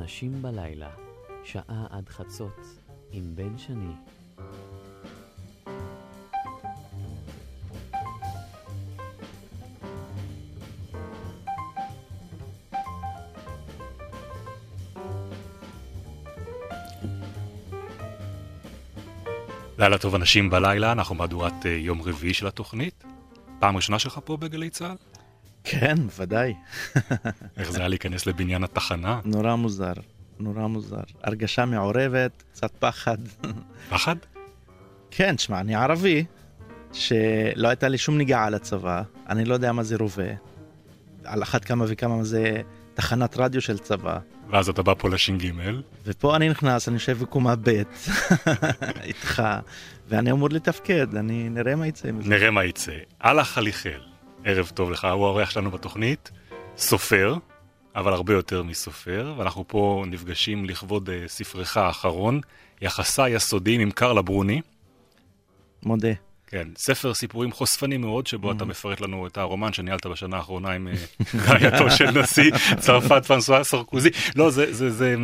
אנשים בלילה, שעה עד חצות, עם בן שני. לילה טוב אנשים בלילה, אנחנו מהדורת uh, יום רביעי של התוכנית. פעם ראשונה שלך פה בגלי צה"ל? כן, ודאי. איך זה היה להיכנס לבניין התחנה? נורא מוזר, נורא מוזר. הרגשה מעורבת, קצת פחד. פחד? כן, שמע, אני ערבי, שלא הייתה לי שום נגיעה לצבא, אני לא יודע מה זה רובה. על אחת כמה וכמה זה תחנת רדיו של צבא. ואז אתה בא פה לש"ג. ופה אני נכנס, אני יושב בקומה ב' איתך, ואני אמור לתפקד, אני נראה מה יצא מזה. נראה מה יצא. אללה חליחל, ערב טוב לך, הוא האורח שלנו בתוכנית, סופר, אבל הרבה יותר מסופר, ואנחנו פה נפגשים לכבוד uh, ספרך האחרון, יחסיי הסודיים עם קרלה ברוני. מודה. כן, ספר סיפורים חושפני מאוד, שבו אתה mm. מפרט לנו את הרומן שניהלת בשנה האחרונה עם אה, רעייתו של נשיא צרפת פרנסואה סרקוזי. לא, זה, זה, זה,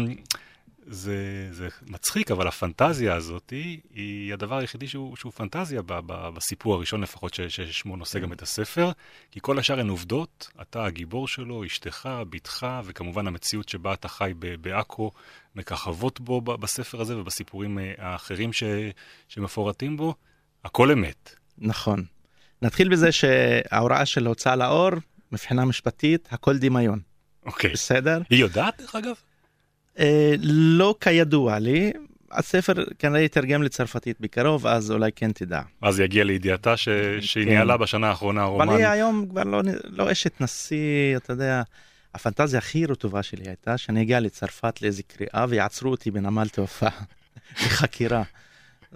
זה, זה מצחיק, אבל הפנטזיה הזאת היא, היא הדבר היחידי שהוא, שהוא פנטזיה ב, ב, בסיפור הראשון לפחות, ש, ששמו נושא גם את הספר, כי כל השאר הן עובדות, אתה הגיבור שלו, אשתך, בתך, וכמובן המציאות שבה אתה חי בעכו, מככבות בו בספר הזה ובסיפורים אה, האחרים ש, שמפורטים בו. הכל אמת. נכון. נתחיל בזה שההוראה של הוצאה לאור, מבחינה משפטית, הכל דמיון. אוקיי. בסדר? היא יודעת, דרך אגב? אה, לא כידוע לי. הספר כנראה יתרגם לצרפתית בקרוב, אז אולי כן תדע. אז יגיע לידיעתה ש... שהיא כן. ניהלה בשנה האחרונה רומן. אבל היא היום כבר לא, לא אשת נשיא, אתה יודע. הפנטזיה הכי רטובה שלי הייתה שאני אגיע לצרפת לאיזה קריאה ויעצרו אותי בנמל תעופה לחקירה.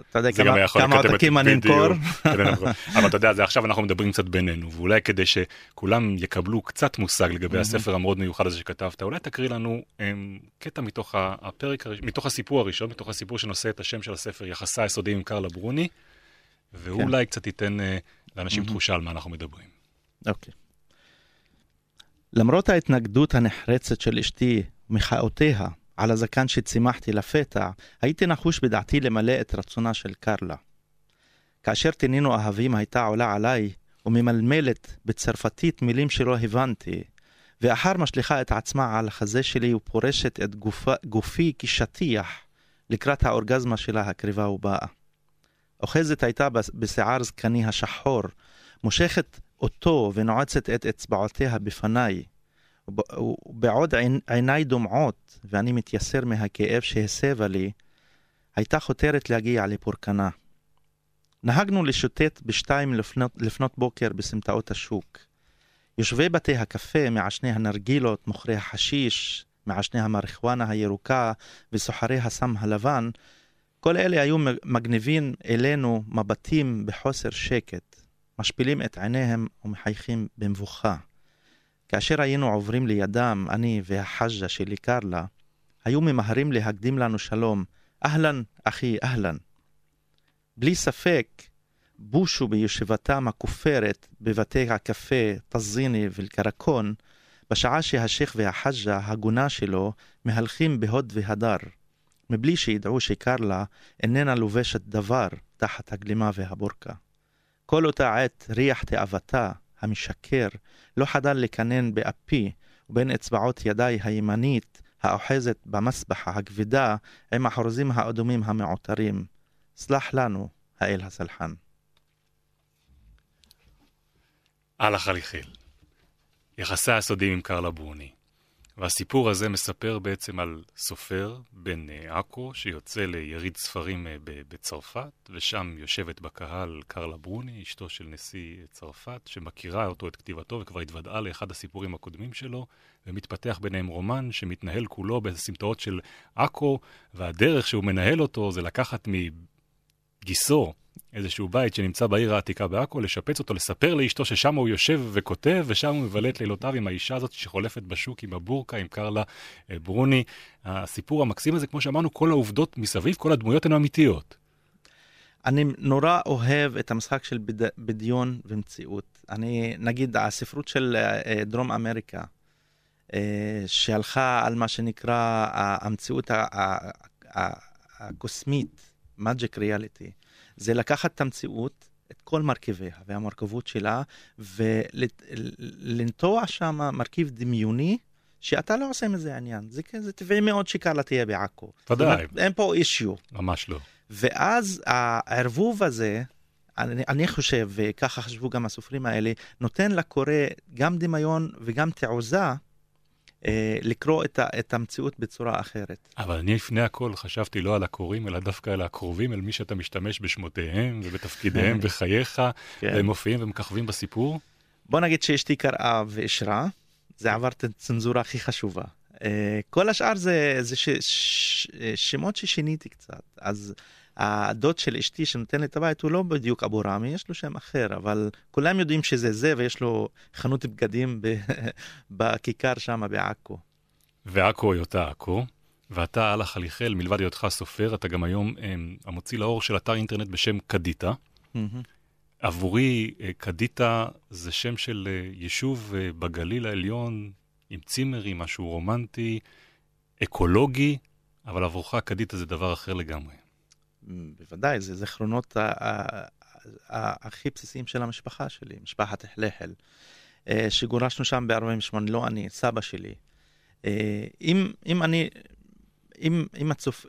אתה יודע כמה, כמה עותקים אני אמכור. כן. אבל אתה יודע, זה עכשיו אנחנו מדברים קצת בינינו, ואולי כדי שכולם יקבלו קצת מושג לגבי הספר המאוד מיוחד הזה שכתבת, אולי תקריא לנו הם, קטע מתוך הפרק, מתוך הסיפור הראשון, מתוך הסיפור שנושא את השם של הספר, יחסה היסודיים עם קרלה ברוני, ואולי כן. קצת ייתן uh, לאנשים תחושה על מה אנחנו מדברים. אוקיי. למרות ההתנגדות הנחרצת של אשתי ומחאותיה על הזקן שצימחתי לפתע, הייתי נחוש בדעתי למלא את רצונה של קרלה. כאשר תנינו אהבים הייתה עולה עליי, וממלמלת בצרפתית מילים שלא הבנתי, ואחר משליכה את עצמה על החזה שלי ופורשת את גופה, גופי כשטיח לקראת האורגזמה שלה הקריבה ובאה. אוחזת הייתה בשיער זקני השחור, מושכת אותו ונועצת את אצבעותיה בפניי, ובעוד עיניי דומעות ואני מתייסר מהכאב שהסבה לי, הייתה חותרת להגיע לפורקנה. נהגנו לשוטט בשתיים לפנות, לפנות בוקר בסמטאות השוק. יושבי בתי הקפה, מעשני הנרגילות, מוכרי החשיש, מעשני המריחואנה הירוקה וסוחרי הסם הלבן, כל אלה היו מגניבים אלינו מבטים בחוסר שקט, משפילים את עיניהם ומחייכים במבוכה. כאשר היינו עוברים לידם, אני והחג'ה שלי קרלה, היו ממהרים להקדים לנו שלום, אהלן, אחי, אהלן. בלי ספק, בושו בישיבתם הכופרת בבתי הקפה טזיני ואל-קרקון, בשעה שהשייח והחג'ה, הגונה שלו, מהלכים בהוד והדר, מבלי שידעו שקרלה איננה לובשת דבר תחת הגלימה והבורקה. כל אותה עת ריח תאוותה, המשקר, לא חדל לקנן באפי, ובין אצבעות ידיי הימנית, האוחזת במסבחה הכבדה, עם החרוזים האדומים המעוטרים. סלח לנו, האל הסלחן. אללה חליחיל. יחסי הסודיים עם קרלה ברוני. והסיפור הזה מספר בעצם על סופר בן עכו שיוצא ליריד ספרים אה, בצרפת, ושם יושבת בקהל קרלה ברוני, אשתו של נשיא צרפת, שמכירה אותו את כתיבתו וכבר התוודעה לאחד הסיפורים הקודמים שלו, ומתפתח ביניהם רומן שמתנהל כולו בסמטאות של עכו, והדרך שהוא מנהל אותו זה לקחת מגיסו איזשהו בית שנמצא בעיר העתיקה בעכו, לשפץ אותו, לספר לאשתו ששם הוא יושב וכותב, ושם הוא מבלה את לילותיו עם האישה הזאת שחולפת בשוק עם הבורקה, עם קרלה אה, ברוני. הסיפור המקסים הזה, כמו שאמרנו, כל העובדות מסביב, כל הדמויות הן אמיתיות. אני נורא אוהב את המשחק של בד... בדיון ומציאות. אני, נגיד, הספרות של אה, דרום אמריקה, אה, שהלכה על מה שנקרא המציאות הקוסמית, magic reality. זה לקחת את המציאות, את כל מרכיביה והמורכבות שלה, ולנטוע שם מרכיב דמיוני, שאתה לא עושה מזה עניין. זה, זה טבעי מאוד שקרלה תהיה בעכו. ודאי. אין פה אישיו. ממש לא. ואז הערבוב הזה, אני, אני חושב, וככה חשבו גם הסופרים האלה, נותן לקורא גם דמיון וגם תעוזה לקרוא את, ה, את המציאות בצורה אחרת. אבל אני לפני הכל חשבתי לא על הקוראים, אלא דווקא על הקרובים, על מי שאתה משתמש בשמותיהם ובתפקידיהם בחייך, כן. והם מופיעים ומככבים בסיפור. בוא נגיד שאשתי קראה ואישרה, זה עבר את הצנזורה הכי חשובה. אה, כל השאר זה, זה ש, ש, שמות ששיניתי קצת. אז הדוד של אשתי שנותן לי את הבית הוא לא בדיוק אבו רמי, יש לו שם אחר, אבל כולם יודעים שזה זה ויש לו חנות בגדים ב, בכיכר שם בעכו. ועכו היא אותה עכו, ואתה על החליחל, מלבד היותך סופר, אתה גם היום הם, המוציא לאור של אתר אינטרנט בשם קדיטה. עבורי, אה, קדיטה זה שם של אה, יישוב אה, בגליל העליון, עם צימרים, משהו רומנטי, אקולוגי, אבל עבורך קדיטה זה דבר אחר לגמרי. בוודאי, זה זיכרונות הכי בסיסיים של המשפחה שלי, משפחת חלחל, שגורשנו שם ב-48, לא אני, סבא שלי. אם, אם אני, אם, אם הצופ...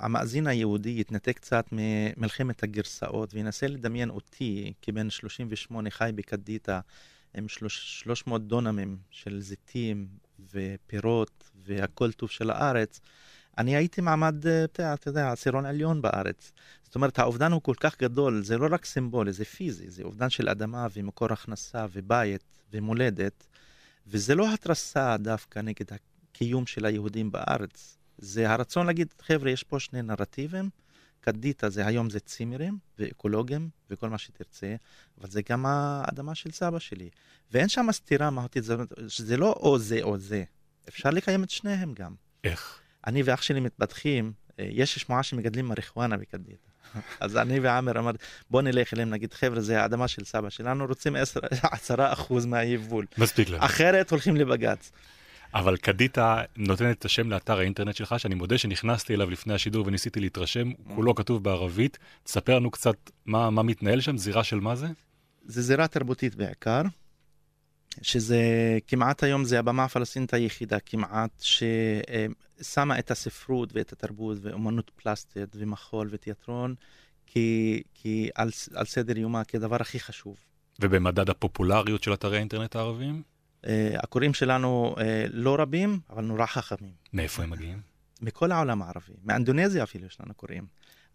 המאזין היהודי יתנתק קצת ממלחמת הגרסאות וינסה לדמיין אותי כבן 38 חי בקדיטה עם 300 דונמים של זיתים ופירות והכל טוב של הארץ, אני הייתי מעמד, אתה יודע, עשירון עליון בארץ. זאת אומרת, האובדן הוא כל כך גדול, זה לא רק סימבולי, זה פיזי, זה אובדן של אדמה ומקור הכנסה ובית ומולדת, וזה לא התרסה דווקא נגד הקיום של היהודים בארץ. זה הרצון להגיד, חבר'ה, יש פה שני נרטיבים, קדיטה זה היום זה צימרים ואקולוגים וכל מה שתרצה, אבל זה גם האדמה של סבא שלי. ואין שם סתירה מהותית, זה, זה לא או זה או זה, אפשר לקיים את שניהם גם. איך? אני ואח שלי מתבדחים, אה, יש שמועה שמגדלים מריחואנה בקדיטה. אז אני ועמר אמר, בוא נלך אליהם, נגיד, חבר'ה, זה האדמה של סבא שלנו, רוצים עשרה אחוז מהיבול. מספיק לנו. אחרת הולכים לבג"ץ. אבל קדיטה נותנת את השם לאתר האינטרנט שלך, שאני מודה שנכנסתי אליו לפני השידור וניסיתי להתרשם, כולו כתוב בערבית. תספר לנו קצת מה, מה מתנהל שם, זירה של מה זה? זה זירה תרבותית בעיקר, שזה כמעט היום זה הבמה הפלסטינית היחידה כמעט ששמה את הספרות ואת התרבות ואומנות פלסטית ומחול ותיאטרון כי, כי על, על סדר יומה כדבר הכי חשוב. ובמדד הפופולריות של אתרי האינטרנט הערביים? אה, הקוראים שלנו אה, לא רבים, אבל נורא חכמים. מאיפה הם מגיעים? מכל העולם הערבי, מאינדונזיה אפילו יש לנו קוראים.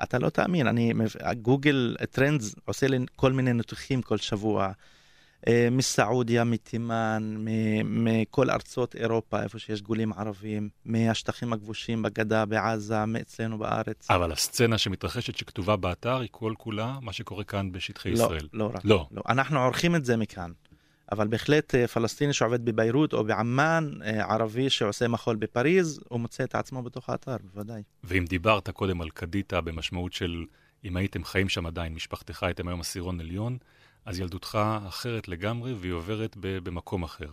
אתה לא תאמין, אני, גוגל טרנדס עושה לי כל מיני ניתוחים כל שבוע. Uh, מסעודיה, מתימן, מכל ארצות אירופה, איפה שיש גולים ערבים, מהשטחים הכבושים בגדה, בעזה, מאצלנו בארץ. אבל הסצנה שמתרחשת, שכתובה באתר, היא כל כולה מה שקורה כאן בשטחי לא, ישראל. לא רק. לא. לא. אנחנו עורכים את זה מכאן. אבל בהחלט פלסטיני שעובד בביירות או בעמאן, ערבי שעושה מחול בפריז, הוא מוצא את עצמו בתוך האתר, בוודאי. ואם דיברת קודם על קדיטה במשמעות של אם הייתם חיים שם עדיין, משפחתך הייתם היום עשירון עליון, אז ילדותך אחרת לגמרי והיא עוברת במקום אחר.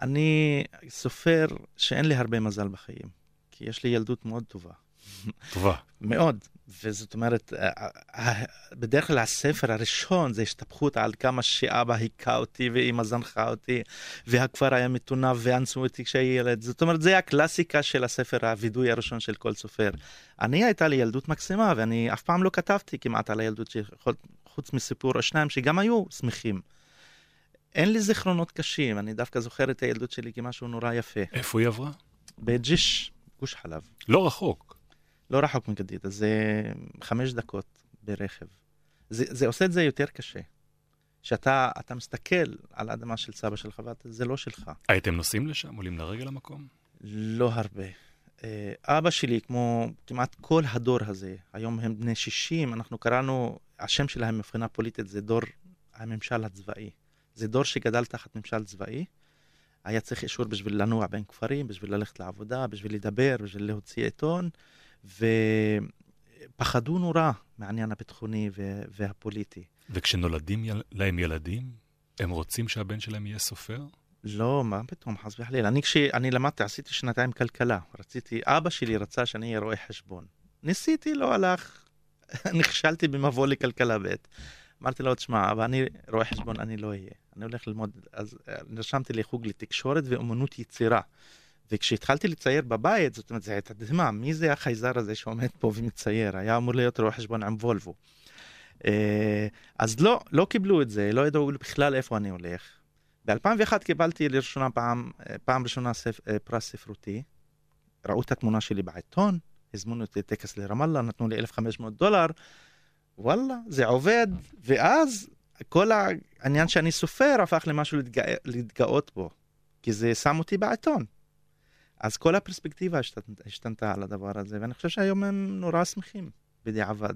אני סופר שאין לי הרבה מזל בחיים, כי יש לי ילדות מאוד טובה. טובה. מאוד. וזאת אומרת, בדרך כלל הספר הראשון זה השתפכות על כמה שאבא היכה אותי ואימא זנחה אותי, והכפר היה מטונף ואנסו אותי כשהייתי ילד. זאת אומרת, זה הקלאסיקה של הספר, הווידוי הראשון של כל סופר. אני הייתה לי ילדות מקסימה, ואני אף פעם לא כתבתי כמעט על הילדות, חוץ מסיפור או שניים שגם היו שמחים. אין לי זיכרונות קשים, אני דווקא זוכר את הילדות שלי כמשהו נורא יפה. איפה היא עברה? בג'יש, גוש חלב. לא רחוק. לא רחוק מגדידה, זה חמש דקות ברכב. זה, זה עושה את זה יותר קשה. שאתה אתה מסתכל על האדמה של סבא שלך וזה לא שלך. הייתם נוסעים לשם? עולים לרגל למקום? לא הרבה. אבא שלי, כמו כמעט כל הדור הזה, היום הם בני 60, אנחנו קראנו, השם שלהם מבחינה פוליטית זה דור הממשל הצבאי. זה דור שגדל תחת ממשל צבאי. היה צריך אישור בשביל לנוע בין כפרים, בשביל ללכת לעבודה, בשביל לדבר, בשביל להוציא עיתון. ופחדו נורא מהעניין הביטחוני והפוליטי. וכשנולדים יל... להם ילדים, הם רוצים שהבן שלהם יהיה סופר? לא, מה פתאום, חס וחלילה. אני כשאני למדתי, עשיתי שנתיים כלכלה. רציתי, אבא שלי רצה שאני אהיה רואה חשבון. ניסיתי, לא הלך. נכשלתי במבוא לכלכלה ב'. אמרתי לו, תשמע, אבל אני רואה חשבון, אני לא אהיה. אני הולך ללמוד, אז אה, נרשמתי לחוג לתקשורת ואומנות יצירה. וכשהתחלתי לצייר בבית, זאת אומרת, זה הייתה דהמה, מי זה החייזר הזה שעומד פה ומצייר? היה אמור להיות רואה חשבון עם וולבו. אה, אז לא, לא קיבלו את זה, לא ידעו בכלל איפה אני הולך. ב-2001 קיבלתי לראשונה פעם, אה, פעם ראשונה ספ, פרס ספרותי. ראו את התמונה שלי בעיתון, הזמנו אותי לטקס לרמאללה, נתנו לי 1,500 דולר. וואלה, זה עובד, ואז כל העניין שאני סופר הפך למשהו להתגא... להתגאות בו, כי זה שם אותי בעיתון. אז כל הפרספקטיבה השתנתה על הדבר הזה, ואני חושב שהיום הם נורא שמחים, בדיעבד.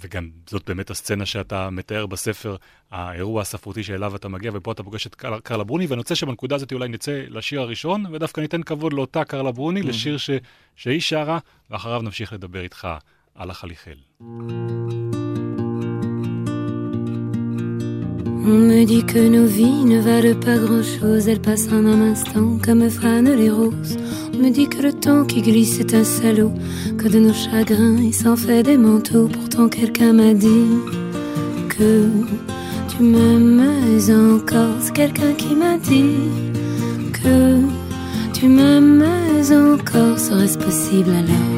וגם זאת באמת הסצנה שאתה מתאר בספר, האירוע הספרותי שאליו אתה מגיע, ופה אתה פוגש את קר, קרלה ברוני, ואני רוצה שבנקודה הזאת אולי נצא לשיר הראשון, ודווקא ניתן כבוד לאותה קרלה ברוני. לשיר ש, שהיא שרה, ואחריו נמשיך לדבר איתך על החליחל. On me dit que nos vies ne valent pas grand-chose, elles passent en un instant comme frânent les roses. On me dit que le temps qui glisse est un salaud, que de nos chagrins il s'en fait des manteaux. Pourtant quelqu'un m'a dit que tu m'aimes encore. C'est quelqu'un qui m'a dit que tu m'aimes encore. Serait-ce possible alors?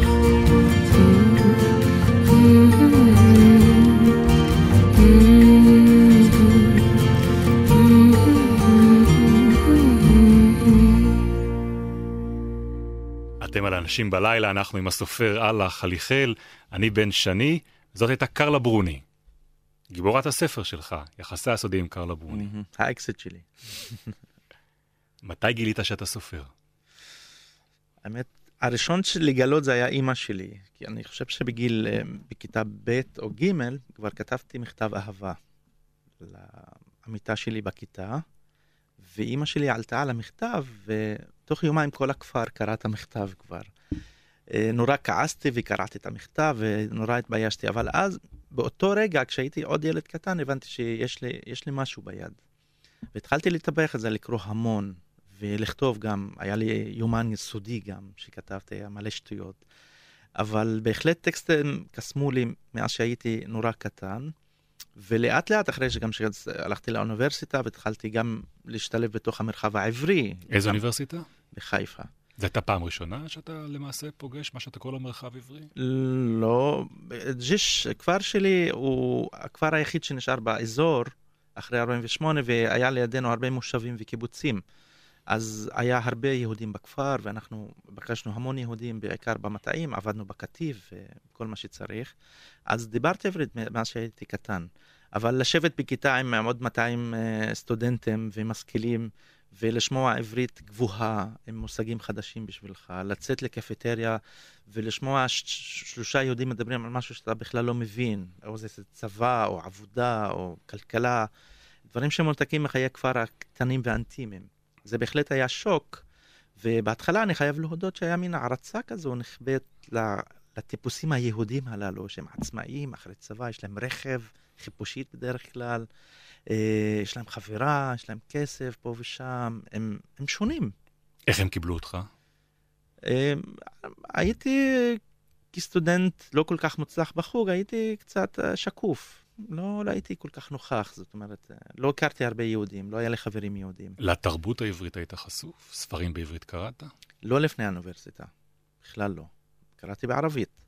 אנשים בלילה, אנחנו עם הסופר אללה חליחל, אני בן שני, זאת הייתה קרלה ברוני. גיבורת הספר שלך, יחסי הסודי עם קרלה ברוני. האקסיט שלי. מתי גילית שאתה סופר? האמת, הראשון לגלות זה היה אימא שלי, כי אני חושב שבגיל, אה, בכיתה ב' או ג', כבר כתבתי מכתב אהבה לעמיתה שלי בכיתה, ואימא שלי עלתה על המכתב, ותוך יומיים כל הכפר קרא את המכתב כבר. אה, נורא כעסתי וקראתי את המכתב ונורא התביישתי, אבל אז, באותו רגע, כשהייתי עוד ילד קטן, הבנתי שיש לי, לי משהו ביד. והתחלתי לטבח את זה, לקרוא המון, ולכתוב גם, היה לי יומן יסודי גם, שכתבתי, היה מלא שטויות. אבל בהחלט טקסטים קסמו לי מאז שהייתי נורא קטן. ולאט לאט, אחרי שגם שהלכתי לאוניברסיטה והתחלתי גם להשתלב בתוך המרחב העברי. איזה אוניברסיטה? בחיפה. זו הייתה פעם ראשונה שאתה למעשה פוגש מה שאתה קורא לו מרחב עברי? לא, ג'יש, הכפר שלי הוא הכפר היחיד שנשאר באזור אחרי 48, והיה לידינו הרבה מושבים וקיבוצים. אז היה הרבה יהודים בכפר, ואנחנו בקשנו המון יהודים, בעיקר במטעים, עבדנו בקטיף וכל מה שצריך. אז דיברתי עברית מאז שהייתי קטן. אבל לשבת בכיתה עם עוד 200 אה, סטודנטים ומשכילים, ולשמוע עברית גבוהה עם מושגים חדשים בשבילך, לצאת לקפטריה ולשמוע שלושה יהודים מדברים על משהו שאתה בכלל לא מבין, או זה צבא, או עבודה, או כלכלה, דברים שמולתקים מחיי כפר הקטנים והאנטימיים. זה בהחלט היה שוק, ובהתחלה אני חייב להודות שהיה מין הערצה כזו נחבאת לטיפוסים היהודים הללו, שהם עצמאיים, אחרי צבא, יש להם רכב, חיפושית בדרך כלל. אה, יש להם חברה, יש להם כסף פה ושם, הם, הם שונים. איך הם קיבלו אותך? אה, הייתי כסטודנט לא כל כך מוצלח בחוג, הייתי קצת אה, שקוף. לא, לא הייתי כל כך נוכח, זאת אומרת, לא הכרתי הרבה יהודים, לא היה לי חברים יהודים. לתרבות העברית היית חשוף? ספרים בעברית קראת? לא לפני האוניברסיטה, בכלל לא. קראתי בערבית.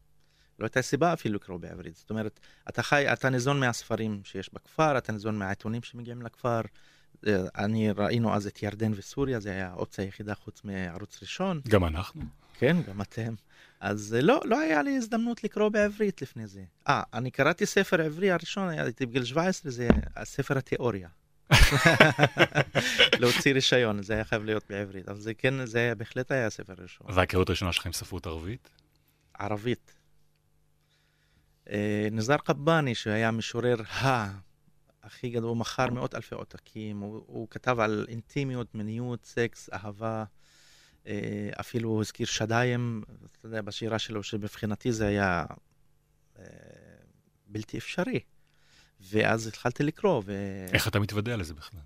לא הייתה סיבה אפילו לקרוא בעברית. זאת אומרת, אתה חי, אתה ניזון מהספרים שיש בכפר, אתה ניזון מהעיתונים שמגיעים לכפר. אה, אני, ראינו אז את ירדן וסוריה, זה היה האופציה היחידה חוץ מערוץ ראשון. גם אנחנו. כן, גם אתם. אז אה, לא, לא היה לי הזדמנות לקרוא בעברית לפני זה. אה, אני קראתי ספר עברי הראשון, הייתי בגיל 17, זה ספר התיאוריה. להוציא רישיון, זה היה חייב להיות בעברית, אבל זה כן, זה בהחלט היה הספר הראשון. וההיכרות הראשונה שלך עם ספרות ערבית? ערבית. אה, נזר קבאני, שהיה משורר ה... הכי גדול, הוא מכר מאות אלפי עותקים, הוא, הוא כתב על אינטימיות, מיניות, סקס, אהבה, אה, אפילו הוא הזכיר שדיים, אתה יודע, בשירה שלו, שמבחינתי זה היה אה, בלתי אפשרי. ואז התחלתי לקרוא. ו... איך אתה מתוודע לזה בכלל?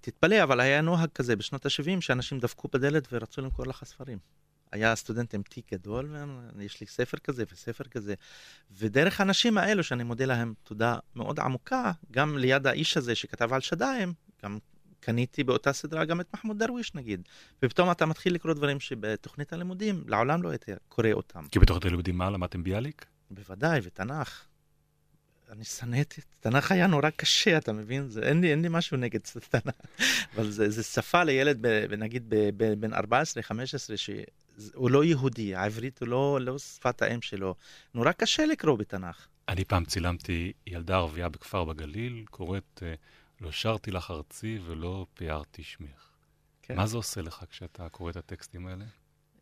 תתפלא, אבל היה נוהג כזה בשנות ה-70, שאנשים דפקו בדלת ורצו למכור לך ספרים. היה סטודנט עם תיק גדול, יש לי ספר כזה וספר כזה. ודרך האנשים האלו, שאני מודה להם תודה מאוד עמוקה, גם ליד האיש הזה שכתב על שדיים, גם קניתי באותה סדרה גם את מחמוד דרוויש נגיד. ופתאום אתה מתחיל לקרוא דברים שבתוכנית הלימודים לעולם לא היית קורא אותם. כי בתוכנית הלימודים מה, למדתם ביאליק? בוודאי, ותנ"ך. אני שנאתי, תנ"ך היה נורא קשה, אתה מבין? זה, אין, לי, אין לי משהו נגד תנ"ך, אבל זה, זה שפה לילד, ב, נגיד בן 14-15, הוא לא יהודי, העברית הוא לא, לא שפת האם שלו. נורא קשה לקרוא בתנ"ך. אני פעם צילמתי ילדה ערבייה בכפר בגליל, קוראת אה, לא שרתי לך ארצי ולא פיארתי שמך. כן. מה זה עושה לך כשאתה קורא את הטקסטים האלה?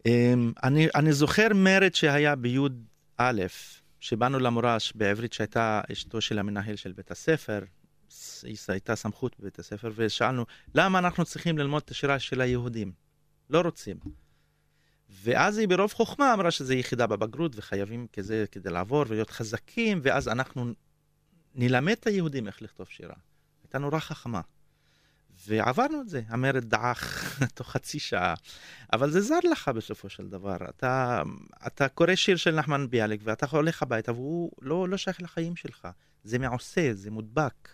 אמ, אני, אני זוכר מרד שהיה בי"א, שבאנו למורש בעברית שהייתה אשתו של המנהל של בית הספר, הייתה סמכות בבית הספר, ושאלנו, למה אנחנו צריכים ללמוד את השירה של היהודים? לא רוצים. ואז היא ברוב חוכמה אמרה שזה יחידה בבגרות וחייבים כזה כדי לעבור ולהיות חזקים, ואז אנחנו נלמד את היהודים איך לכתוב שירה. הייתה נורא חכמה. ועברנו את זה, המרד דעך תוך חצי שעה, אבל זה זר לך בסופו של דבר. אתה, אתה קורא שיר של נחמן ביאליק ואתה הולך הביתה והוא לא, לא שייך לחיים שלך. זה מעושה, זה מודבק.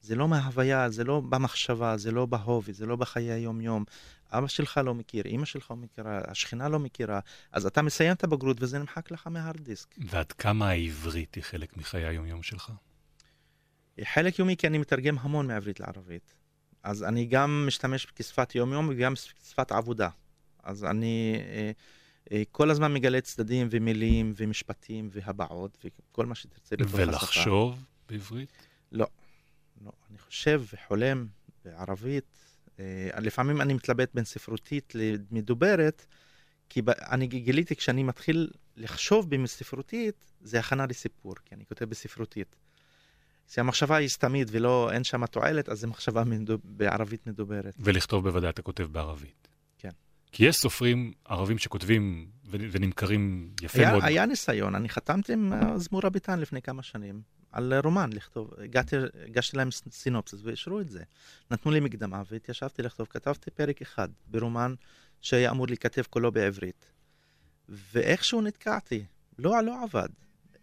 זה לא מההוויה, זה לא במחשבה, זה לא בהובי, זה לא בחיי היום-יום. אבא שלך לא מכיר, אימא שלך לא מכירה, השכנה לא מכירה, אז אתה מסיים את הבגרות וזה נמחק לך מההארד דיסק. ועד כמה העברית היא חלק מחיי היום-יום שלך? היא חלק יומי כי אני מתרגם המון מעברית לערבית. אז אני גם משתמש כשפת יום-יום וגם כשפת עבודה. אז אני אה, אה, כל הזמן מגלה צדדים ומילים ומשפטים והבעות וכל מה שתרצה בתוך השפה. ולחשוב בעברית? לא. לא. אני חושב וחולם בערבית לפעמים אני מתלבט בין ספרותית למדוברת, כי אני גיליתי כשאני מתחיל לחשוב בספרותית, זה הכנה לסיפור, כי אני כותב בספרותית. כשהמחשבה היא סתמית ולא, אין שם תועלת, אז זו מחשבה מדוב, בערבית מדוברת. ולכתוב בוודאי אתה כותב בערבית. כן. כי יש סופרים ערבים שכותבים ונמכרים יפה היה, מאוד. היה ניסיון, אני חתמתי עם אה, זמורה ביטן לפני כמה שנים. על רומן לכתוב. הגעתי, הגשתי להם סינופסיס ואישרו את זה. נתנו לי מקדמה והתיישבתי לכתוב. כתבתי פרק אחד ברומן שהיה אמור להיכתב כולו בעברית. ואיכשהו נתקעתי. לא, לא עבד.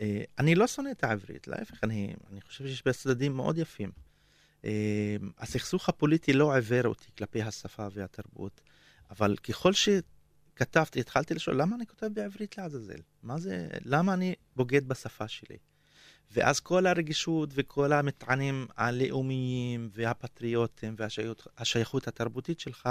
אה, אני לא שונא את העברית, להפך, אני, אני חושב שיש בה צדדים מאוד יפים. אה, הסכסוך הפוליטי לא עיוור אותי כלפי השפה והתרבות, אבל ככל שכתבתי, התחלתי לשאול, למה אני כותב בעברית לעזאזל? מה זה, למה אני בוגד בשפה שלי? ואז כל הרגישות וכל המטענים הלאומיים והפטריוטים והשייכות התרבותית שלך,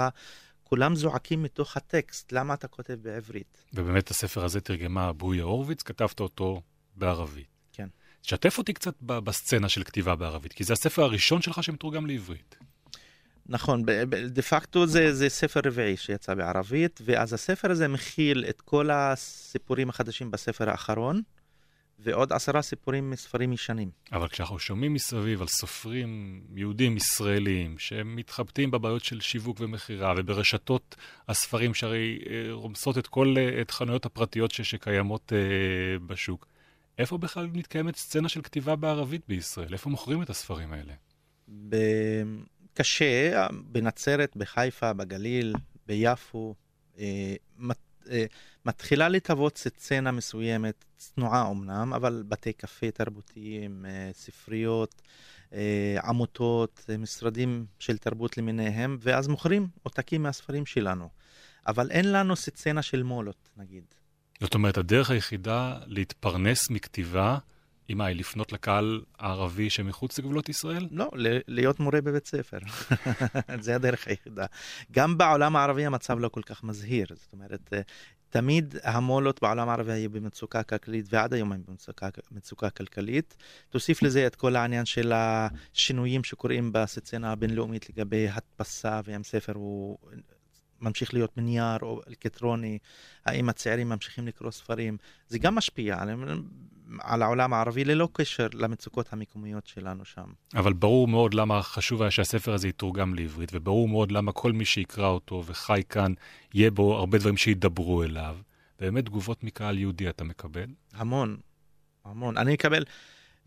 כולם זועקים מתוך הטקסט, למה אתה כותב בעברית? ובאמת הספר הזה תרגמה בויה הורוביץ, כתבת אותו בערבית. כן. תשתף אותי קצת בסצנה של כתיבה בערבית, כי זה הספר הראשון שלך שמתורגם לעברית. נכון, דה פקטו זה, זה ספר רביעי שיצא בערבית, ואז הספר הזה מכיל את כל הסיפורים החדשים בספר האחרון, ועוד עשרה סיפורים מספרים ישנים. אבל כשאנחנו שומעים מסביב על סופרים יהודים ישראלים שמתחבטים בבעיות של שיווק ומכירה, וברשתות הספרים שהרי אה, רומסות את כל, אה, את חנויות הפרטיות ש, שקיימות אה, בשוק, איפה בכלל מתקיימת סצנה של כתיבה בערבית בישראל? איפה מוכרים את הספרים האלה? ב... קשה, בנצרת, בחיפה, בגליל, ביפו, אה, אה, מתחילה להתהוות סצנה מסוימת, צנועה אמנם, אבל בתי קפה תרבותיים, אה, ספריות, עמותות, משרדים של תרבות למיניהם, ואז מוכרים עותקים מהספרים שלנו. אבל אין לנו סצנה של מולות, נגיד. זאת אומרת, הדרך היחידה להתפרנס מכתיבה היא מה, לפנות לקהל הערבי שמחוץ לגבולות ישראל? לא, להיות מורה בבית ספר. זה הדרך היחידה. גם בעולם הערבי המצב לא כל כך מזהיר. זאת אומרת, אה, תמיד המולות בעולם הערבי היו במצוקה כלכלית, ועד היום הם במצוקה כלכלית. תוסיף לזה את כל העניין של השינויים שקורים בסצנה הבינלאומית לגבי הדפסה, והאם ספר הוא ממשיך להיות מנייר או אלקטרוני, האם הצעירים ממשיכים לקרוא ספרים, זה גם משפיע עליהם. על העולם הערבי ללא קשר למצוקות המקומיות שלנו שם. אבל ברור מאוד למה חשוב היה שהספר הזה יתורגם לעברית, וברור מאוד למה כל מי שיקרא אותו וחי כאן, יהיה בו הרבה דברים שידברו אליו. באמת תגובות מקהל יהודי אתה מקבל? המון, המון. אני אקבל,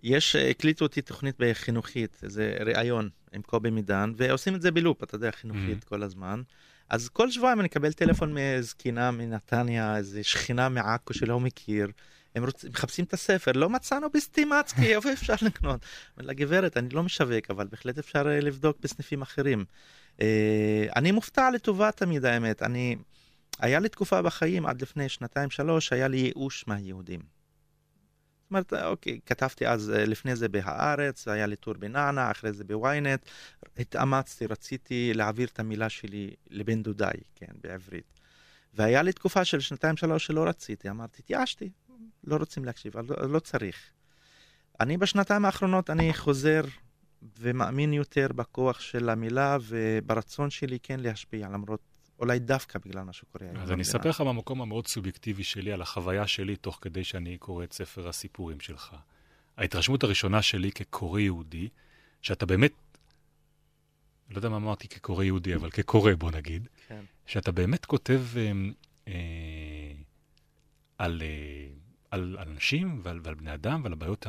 יש, הקליטו אותי תוכנית בחינוכית, איזה ראיון עם קובי מידן, ועושים את זה בלופ, אתה יודע, חינוכית mm-hmm. כל הזמן. אז כל שבועיים אני אקבל טלפון מזקינה מנתניה, איזה שכינה מעכו שלא מכיר. הם רוצ... מחפשים את הספר, לא מצאנו בסטימצקי, איפה אפשר לקנות? אומר לה, גברת, אני לא משווק, אבל בהחלט אפשר אה, לבדוק בסניפים אחרים. אה, אני מופתע לטובה תמיד, האמת. אני, היה לי תקופה בחיים, עד לפני שנתיים, שלוש, היה לי ייאוש מהיהודים. זאת אומרת, אוקיי, כתבתי אז, אה, לפני זה בהארץ, היה לי טור בנענע, אחרי זה בוויינט. התאמצתי, רציתי להעביר את המילה שלי לבן דודיי, כן, בעברית. והיה לי תקופה של שנתיים שלוש שלא רציתי, אמרתי, התייאשתי, לא רוצים להקשיב, לא, לא צריך. אני בשנתיים האחרונות, אני חוזר ומאמין יותר בכוח של המילה וברצון שלי כן להשפיע, למרות, אולי דווקא בגלל מה שקורה היום. אז אני אספר לך מהמקום המאוד סובייקטיבי שלי, על החוויה שלי, תוך כדי שאני קורא את ספר הסיפורים שלך. ההתרשמות הראשונה שלי כקורא יהודי, שאתה באמת, לא יודע מה אמרתי כקורא יהודי, אבל כקורא, בוא נגיד, כן. שאתה באמת כותב אה, אה, על... אה, על, על אנשים ועל, ועל בני אדם ועל הבעיות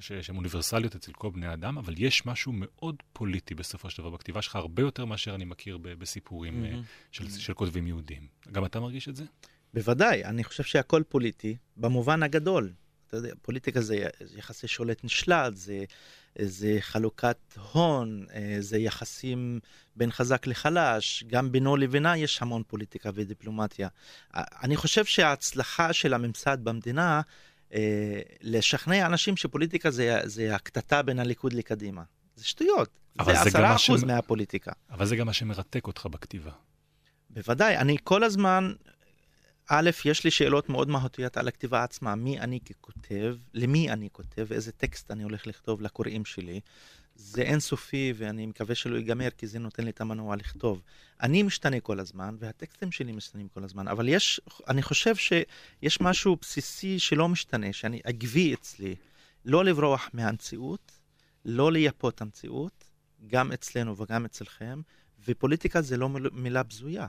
שהן אוניברסליות אצל כל בני אדם, אבל יש משהו מאוד פוליטי בסופו של דבר בכתיבה שלך, הרבה יותר מאשר אני מכיר ב, בסיפורים mm-hmm. של, mm-hmm. של כותבים יהודים. גם אתה מרגיש את זה? בוודאי, אני חושב שהכל פוליטי, במובן הגדול. אתה יודע, פוליטיקה זה יחסי שולט נשלט, זה, זה חלוקת הון, אה, זה יחסים בין חזק לחלש, גם בינו לבינה יש המון פוליטיקה ודיפלומטיה. אני חושב שההצלחה של הממסד במדינה, אה, לשכנע אנשים שפוליטיקה זה, זה הקטטה בין הליכוד לקדימה. זה שטויות, זה עשרה אחוז ש... מהפוליטיקה. אבל זה גם מה שמרתק אותך בכתיבה. בוודאי, אני כל הזמן א', יש לי שאלות מאוד מהותיות על הכתיבה עצמה, מי אני ככותב, למי אני כותב, ואיזה טקסט אני הולך לכתוב לקוראים שלי. זה אינסופי ואני מקווה שלא ייגמר כי זה נותן לי את המנוע לכתוב. אני משתנה כל הזמן והטקסטים שלי משתנים כל הזמן, אבל יש, אני חושב שיש משהו בסיסי שלא משתנה, שאני עקבי אצלי, לא לברוח מהמציאות, לא לייפות המציאות, גם אצלנו וגם אצלכם, ופוליטיקה זה לא מילה בזויה.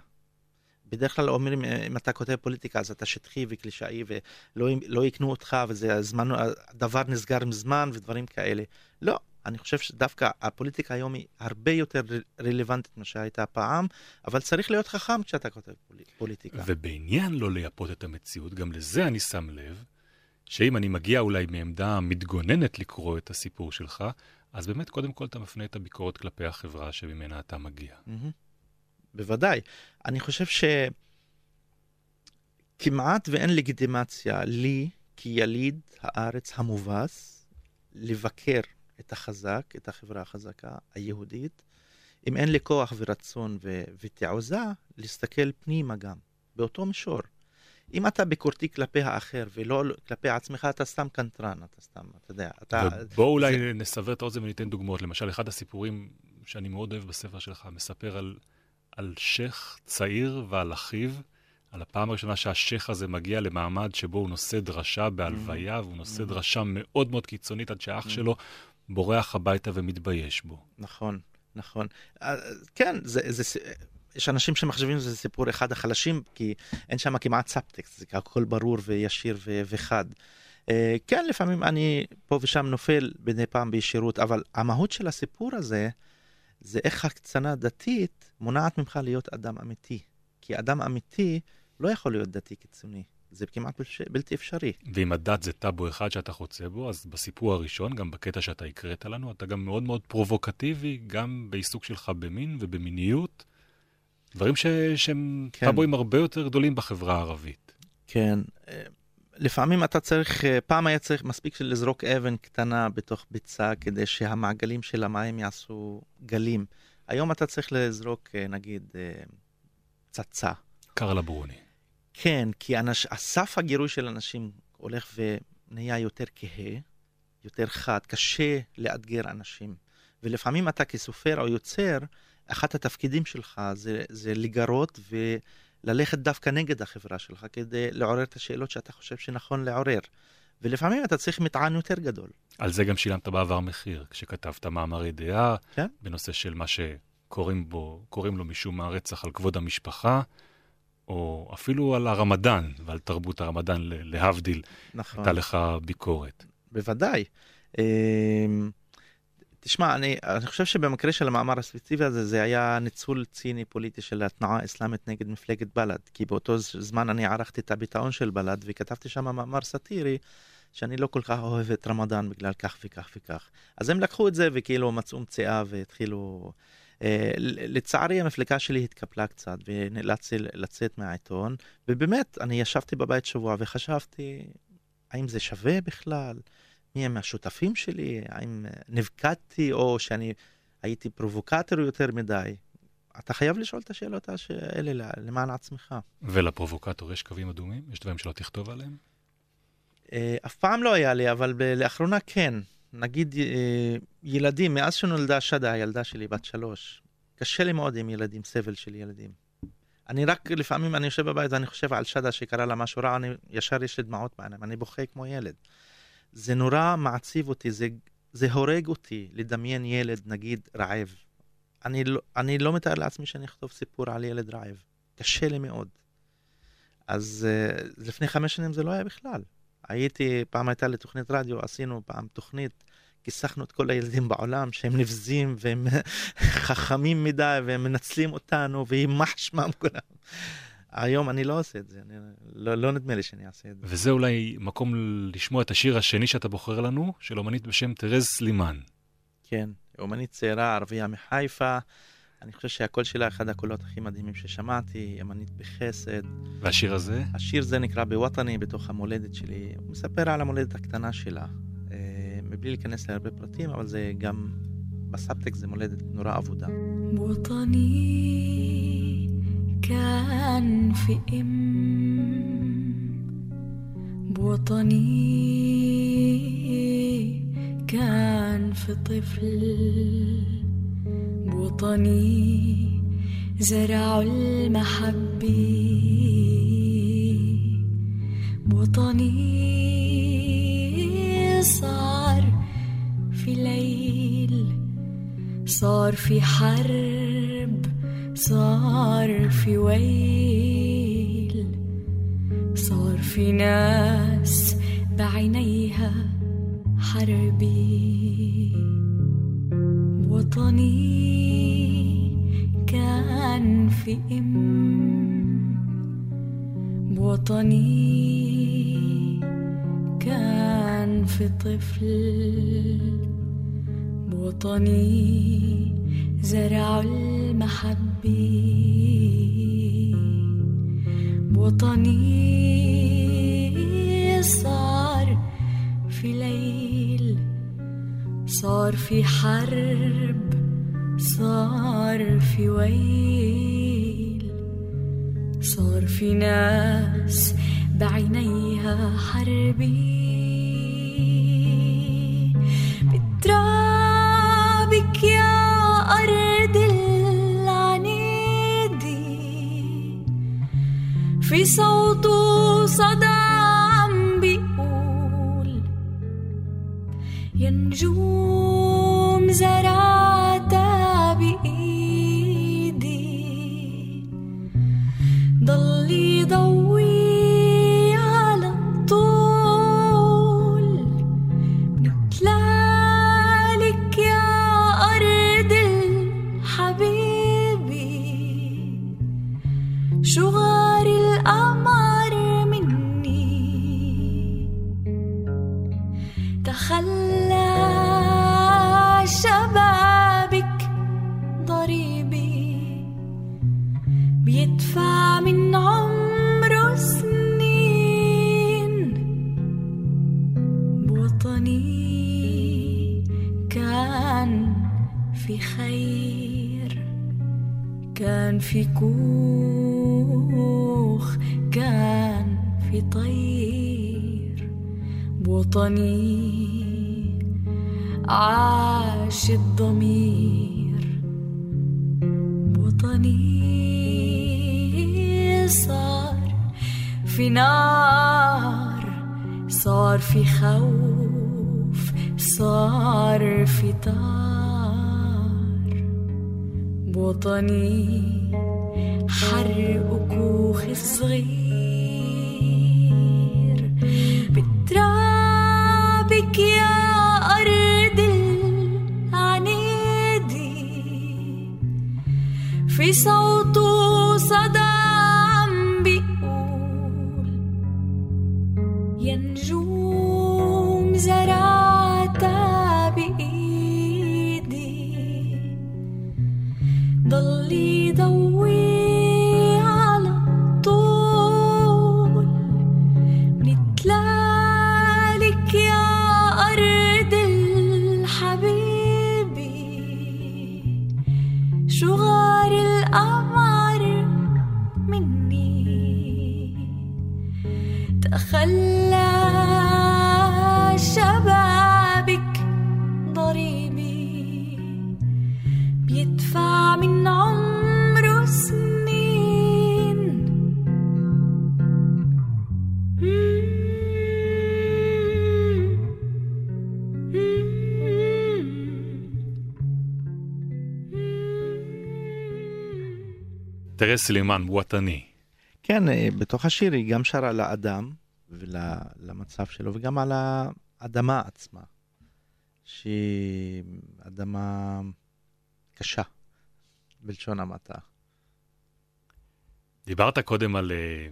בדרך כלל אומרים, אה, אם אתה כותב פוליטיקה, אז אתה שטחי וקלישאי ולא לא יקנו אותך, וזה הזמן, הדבר נסגר מזמן ודברים כאלה. לא, אני חושב שדווקא הפוליטיקה היום היא הרבה יותר רלוונטית ממה שהייתה פעם, אבל צריך להיות חכם כשאתה כותב פוליטיקה. ובעניין לא לייפות את המציאות, גם לזה אני שם לב, שאם אני מגיע אולי מעמדה מתגוננת לקרוא את הסיפור שלך, אז באמת קודם כל אתה מפנה את הביקורת כלפי החברה שממנה אתה מגיע. Mm-hmm. בוודאי. אני חושב שכמעט ואין לגיטימציה לי, כיליד הארץ המובס, לבקר את החזק, את החברה החזקה היהודית, אם אין לי כוח ורצון ו- ותעוזה, להסתכל פנימה גם, באותו מישור. אם אתה ביקורתי כלפי האחר ולא כלפי עצמך, אתה סתם קנטרן, אתה סתם, אתה יודע. אתה... אולי זה... נסבר את האוזן וניתן דוגמאות. למשל, אחד הסיפורים שאני מאוד אוהב בספר שלך, מספר על, על שייח צעיר ועל אחיו, על הפעם הראשונה שהשייח הזה מגיע למעמד שבו הוא נושא דרשה בהלוויה, מהמ. והוא נושא מהמ. דרשה מאוד מאוד קיצונית עד שהאח מהמ. שלו בורח הביתה ומתבייש בו. נכון, נכון. כן, זה, זה, יש אנשים שחושבים שזה סיפור אחד החלשים, כי אין שם כמעט סאבטקסט, זה הכל ברור וישיר ו- וחד. כן, לפעמים אני פה ושם נופל מדי פעם בישירות, אבל המהות של הסיפור הזה, זה איך הקצנה דתית מונעת ממך להיות אדם אמיתי. כי אדם אמיתי לא יכול להיות דתי קיצוני. זה כמעט בלתי אפשרי. ואם הדת זה טאבו אחד שאתה חוצה בו, אז בסיפור הראשון, גם בקטע שאתה הקראת לנו, אתה גם מאוד מאוד פרובוקטיבי, גם בעיסוק שלך במין ובמיניות. דברים ש... שהם כן. טאבואים הרבה יותר גדולים בחברה הערבית. כן. אה, לפעמים אתה צריך, אה, פעם היה צריך מספיק לזרוק אבן קטנה בתוך ביצה כדי שהמעגלים של המים יעשו גלים. היום אתה צריך לזרוק, אה, נגיד, פצצה. קרלה ברוני. כן, כי אנש, הסף הגירוי של אנשים הולך ונהיה יותר כהה, יותר חד, קשה לאתגר אנשים. ולפעמים אתה כסופר או יוצר, אחת התפקידים שלך זה, זה לגרות וללכת דווקא נגד החברה שלך כדי לעורר את השאלות שאתה חושב שנכון לעורר. ולפעמים אתה צריך מטען יותר גדול. על זה גם שילמת בעבר מחיר, כשכתבת מאמרי דעה, כן? בנושא של מה שקוראים בו, קוראים לו משום מה רצח על כבוד המשפחה, או אפילו על הרמדאן ועל תרבות הרמדאן, להבדיל, נכון. הייתה לך ביקורת. בוודאי. אמ, תשמע, אני, אני חושב שבמקרה של המאמר הספציפי הזה, זה היה ניצול ציני פוליטי של התנועה האסלאמית נגד מפלגת בל"ד, כי באותו זמן אני ערכתי את הביטאון של בל"ד וכתבתי שם מאמר סאטירי, שאני לא כל כך אוהב את רמדאן בגלל כך וכך וכך. אז הם לקחו את זה וכאילו מצאו מציאה והתחילו... Uh, לצערי המפלגה שלי התקפלה קצת ונאלצתי לצאת מהעיתון, ובאמת, אני ישבתי בבית שבוע וחשבתי, האם זה שווה בכלל? מי הם השותפים שלי, האם אה, נבקדתי או שאני הייתי פרובוקטור יותר מדי. אתה חייב לשאול את השאלות האלה למען עצמך. ולפרובוקטור יש קווים אדומים? יש דברים שלא תכתוב עליהם? אה, אף פעם לא היה לי, אבל לאחרונה כן. נגיד אה, ילדים, מאז שנולדה שדה, הילדה שלי, בת שלוש, קשה לי מאוד עם ילדים, סבל של ילדים. אני רק, לפעמים אני יושב בבית ואני חושב על שדה שקרה לה משהו רע, אני ישר יש לי דמעות בעיניים, אני בוכה כמו ילד. זה נורא מעציב אותי, זה, זה הורג אותי לדמיין ילד, נגיד, רעב. אני לא, אני לא מתאר לעצמי שאני אכתוב סיפור על ילד רעב. קשה לי מאוד. אז uh, לפני חמש שנים זה לא היה בכלל. הייתי, פעם הייתה לי תוכנית רדיו, עשינו פעם תוכנית, כיסחנו את כל הילדים בעולם שהם נבזים והם חכמים מדי והם מנצלים אותנו ויימח שמם כולם. היום אני לא עושה את זה, אני, לא, לא נדמה לי שאני אעשה את זה. וזה אולי מקום לשמוע את השיר השני שאתה בוחר לנו, של אומנית בשם תרז סלימן. כן, אומנית צעירה, ערבייה מחיפה. אני חושב שהקול שלה אחד הקולות הכי מדהימים ששמעתי, אמנית בחסד. והשיר הזה? השיר זה נקרא בוואטני, בתוך המולדת שלי. הוא מספר על המולדת הקטנה שלה, אה, מבלי להיכנס להרבה פרטים, אבל זה גם, בסאבטקסט זה מולדת נורא אבודה. וואטני كان في إم بوطني كان في طفل بوطني زرع المحبة بوطني صار في ليل صار في حرب صار في ويل صار في ناس بعينيها حربي. وطني في إم وطني كان في طفل وطني زرع المحبة وطني صار في ليل صار في حرب صار في ويل صار في ناس بعينيها حربي. بترابك يا أرض العنيدي في صوته صدى תרס סלימן, וואטני. כן, אה, בתוך השיר היא גם שרה לאדם ולמצב שלו, וגם על האדמה עצמה, שהיא אדמה קשה, בלשון המעטה. דיברת קודם על, אה,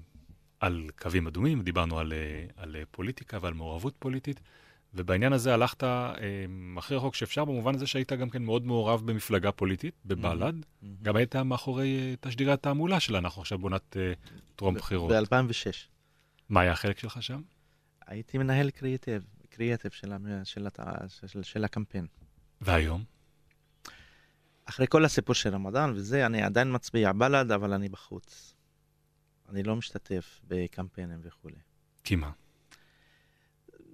על קווים אדומים, דיברנו על, אה, על פוליטיקה ועל מעורבות פוליטית, ובעניין הזה הלכת אה, הכי רחוק שאפשר, במובן הזה שהיית גם כן מאוד מעורב במפלגה פוליטית, בבל"ד. Mm-hmm. גם היית מאחורי אה, תשדירי התעמולה שלה, אנחנו עכשיו בעונת אה, טרום בחירות. ב-2006. מה היה החלק שלך שם? הייתי מנהל קריאטיב, קריאטיב של, של, של, של הקמפיין. והיום? אחרי כל הסיפור של רמדאן וזה, אני עדיין מצביע בל"ד, אבל אני בחוץ. אני לא משתתף בקמפיינים וכולי. כי מה?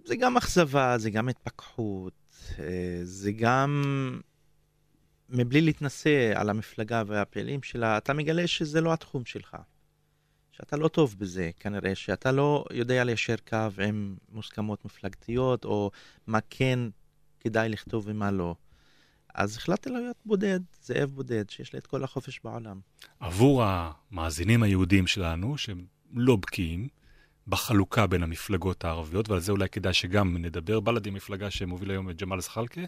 זה גם אכזבה, זה גם התפכחות, אה, זה גם מבלי להתנשא על המפלגה והפעילים שלה, אתה מגלה שזה לא התחום שלך. שאתה לא טוב בזה, כנראה, שאתה לא יודע ליישר קו עם מוסכמות מפלגתיות, או מה כן כדאי לכתוב ומה לא. אז החלטתי להיות בודד, זאב בודד, שיש לי את כל החופש בעולם. עבור המאזינים היהודים שלנו, שהם לא בקיאים בחלוקה בין המפלגות הערביות, ועל זה אולי כדאי שגם נדבר. בל"ד היא מפלגה שמוביל היום את ג'מאל זחאלקה,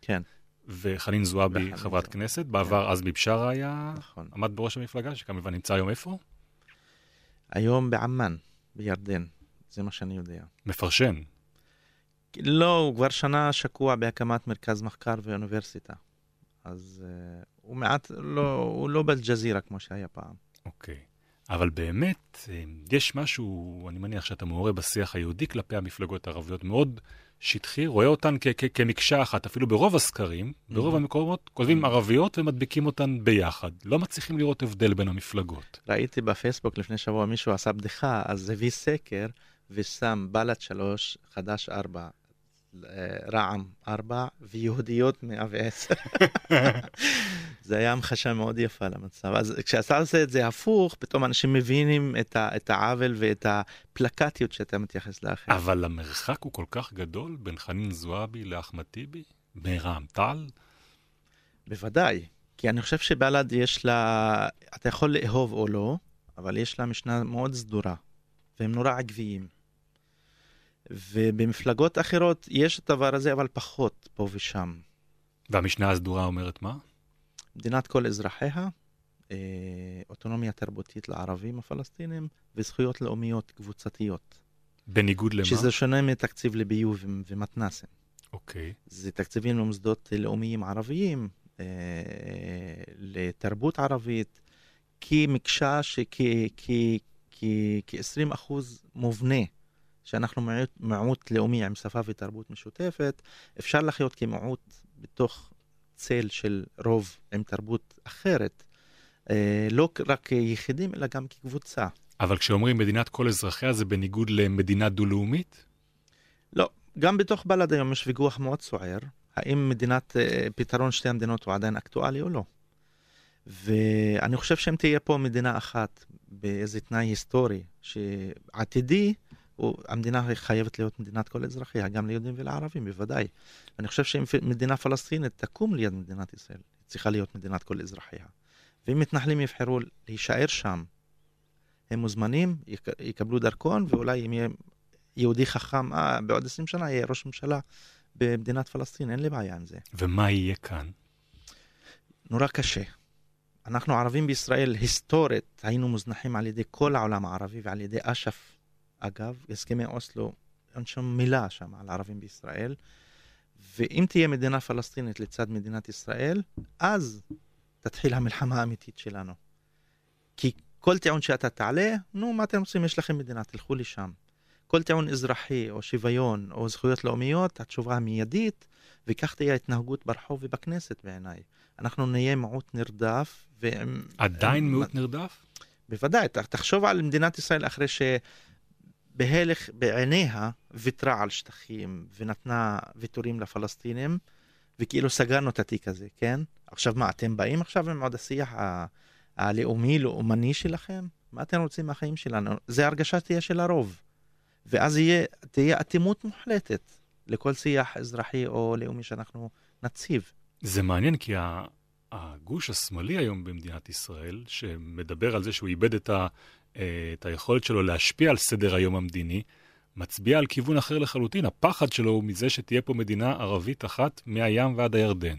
כן, וחנין זועבי חברת. כנסת. בעבר עזמי בשארה היה, נכון. עמד בראש המפלגה, שכמובן נמצא היום איפה? היום בעמאן, בירדן, זה מה שאני יודע. מפרשן. לא, הוא כבר שנה שקוע בהקמת מרכז מחקר ואוניברסיטה. אז uh, הוא מעט, לא, הוא לא באל-ג'זירה כמו שהיה פעם. אוקיי. אבל באמת, אה, יש משהו, אני מניח שאתה מעורה בשיח היהודי כלפי המפלגות הערביות, מאוד שטחי, רואה אותן כ- כ- כמקשה אחת, אפילו ברוב הסקרים, ברוב Mhm. המקומות כותבים ערביות ומדביקים אותן ביחד. לא מצליחים לראות הבדל בין המפלגות. ראיתי בפייסבוק לפני שבוע מישהו עשה בדיחה, אז הביא סקר ושם בל"ד שלוש, חד"ש ארבע, אה, רע"מ ארבע ויהודיות 110. זה היה המחשה מאוד יפה למצב. אז כשאתה עושה את זה הפוך, פתאום אנשים מבינים את, ה, את העוול ואת הפלקטיות שאתה מתייחס לאחר. אבל המרחק הוא כל כך גדול בין חנין זועבי לאחמד טיבי, מרע"מ טל. בוודאי, כי אני חושב שבל"ד יש לה, אתה יכול לאהוב או לא, אבל יש לה משנה מאוד סדורה, והם נורא עקביים. ובמפלגות אחרות יש את הדבר הזה, אבל פחות פה ושם. והמשנה הסדורה אומרת מה? מדינת כל אזרחיה, אה, אוטונומיה תרבותית לערבים הפלסטינים, וזכויות לאומיות קבוצתיות. בניגוד למה? שזה שונה מתקציב לביוב ומתנ"סים. אוקיי. זה תקציבים למוסדות לאומיים ערביים, אה, לתרבות ערבית, כמקשה שכ-20 אחוז מובנה, שאנחנו מיעוט, מיעוט לאומי עם שפה ותרבות משותפת, אפשר לחיות כמיעוט בתוך צל של רוב עם תרבות אחרת, אה, לא רק כיחידים, אלא גם כקבוצה. אבל כשאומרים מדינת כל אזרחיה זה בניגוד למדינה דו-לאומית? לא, גם בתוך בל"ד היום יש ויכוח מאוד סוער, האם מדינת, אה, פתרון שתי המדינות הוא עדיין אקטואלי או לא. ואני חושב שאם תהיה פה מדינה אחת באיזה תנאי היסטורי שעתידי, המדינה חייבת להיות מדינת כל אזרחיה, גם ליהודים ולערבים, בוודאי. אני חושב שאם מדינה פלסטינית תקום ליד מדינת ישראל, היא צריכה להיות מדינת כל אזרחיה. ואם מתנחלים יבחרו להישאר שם, הם מוזמנים, יק- יקבלו דרכון, ואולי אם יהיה יהודי חכם, אה, בעוד 20 שנה יהיה ראש ממשלה במדינת פלסטין, אין לי בעיה עם זה. ומה יהיה כאן? נורא קשה. אנחנו ערבים בישראל, היסטורית, היינו מוזנחים על ידי כל העולם הערבי ועל ידי אש"ף. אגב, הסכמי אוסלו, אין שם מילה שם על ערבים בישראל. ואם תהיה מדינה פלסטינית לצד מדינת ישראל, אז תתחיל המלחמה האמיתית שלנו. כי כל טיעון שאתה תעלה, נו, מה אתם רוצים? יש לכם מדינה, תלכו לשם. כל טיעון אזרחי או שוויון או זכויות לאומיות, התשובה המיידית, וכך תהיה ההתנהגות ברחוב ובכנסת בעיניי. אנחנו נהיה מיעוט נרדף, ועם... עדיין עם- מיעוט נרדף? בוודאי, תחשוב על מדינת ישראל אחרי שבהלך בעיניה ויתרה על שטחים ונתנה ויתורים לפלסטינים, וכאילו סגרנו את התיק הזה, כן? עכשיו מה, אתם באים עכשיו עם עוד השיח ה- הלאומי, לאומני שלכם? מה אתם רוצים מהחיים שלנו? זה הרגשה תהיה של הרוב. ואז יהיה, תהיה אטימות מוחלטת לכל שיח אזרחי או לאומי שאנחנו נציב. זה מעניין כי הגוש השמאלי היום במדינת ישראל, שמדבר על זה שהוא איבד את, ה, את היכולת שלו להשפיע על סדר היום המדיני, מצביע על כיוון אחר לחלוטין. הפחד שלו הוא מזה שתהיה פה מדינה ערבית אחת מהים ועד הירדן.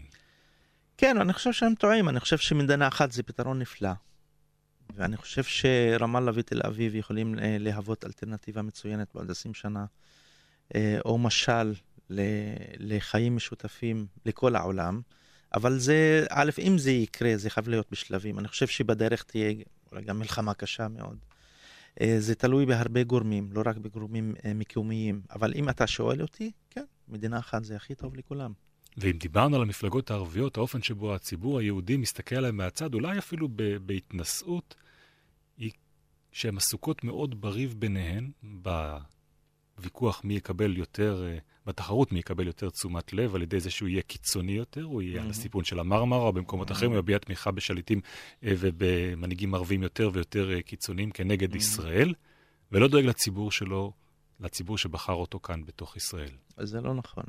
כן, אני חושב שהם טועים, אני חושב שמדינה אחת זה פתרון נפלא. ואני חושב שרמאללה ותל אביב יכולים אה, להוות אלטרנטיבה מצוינת בעוד 20 שנה, אה, או משל לחיים משותפים לכל העולם. אבל זה, א', אם זה יקרה, זה חייב להיות בשלבים. אני חושב שבדרך תהיה אולי גם מלחמה קשה מאוד. אה, זה תלוי בהרבה גורמים, לא רק בגורמים אה, מקומיים. אבל אם אתה שואל אותי, כן, מדינה אחת זה הכי טוב לכולם. ואם דיברנו על המפלגות הערביות, האופן שבו הציבור היהודי מסתכל עליהם מהצד, אולי אפילו בהתנשאות, היא שהן עסוקות מאוד בריב ביניהן, בוויכוח מי יקבל יותר, אה, בתחרות מי יקבל יותר תשומת לב, על ידי זה שהוא יהיה קיצוני יותר, הוא יהיה על מהמם. הסיפון של המרמרה, או במקומות אחרים, הוא יביע תמיכה בשליטים אה, ובמנהיגים ערבים יותר ויותר אה, קיצוניים כנגד מהמם. ישראל, ולא דואג לציבור שלו, לציבור שבחר אותו כאן בתוך ישראל. אז זה לא נכון.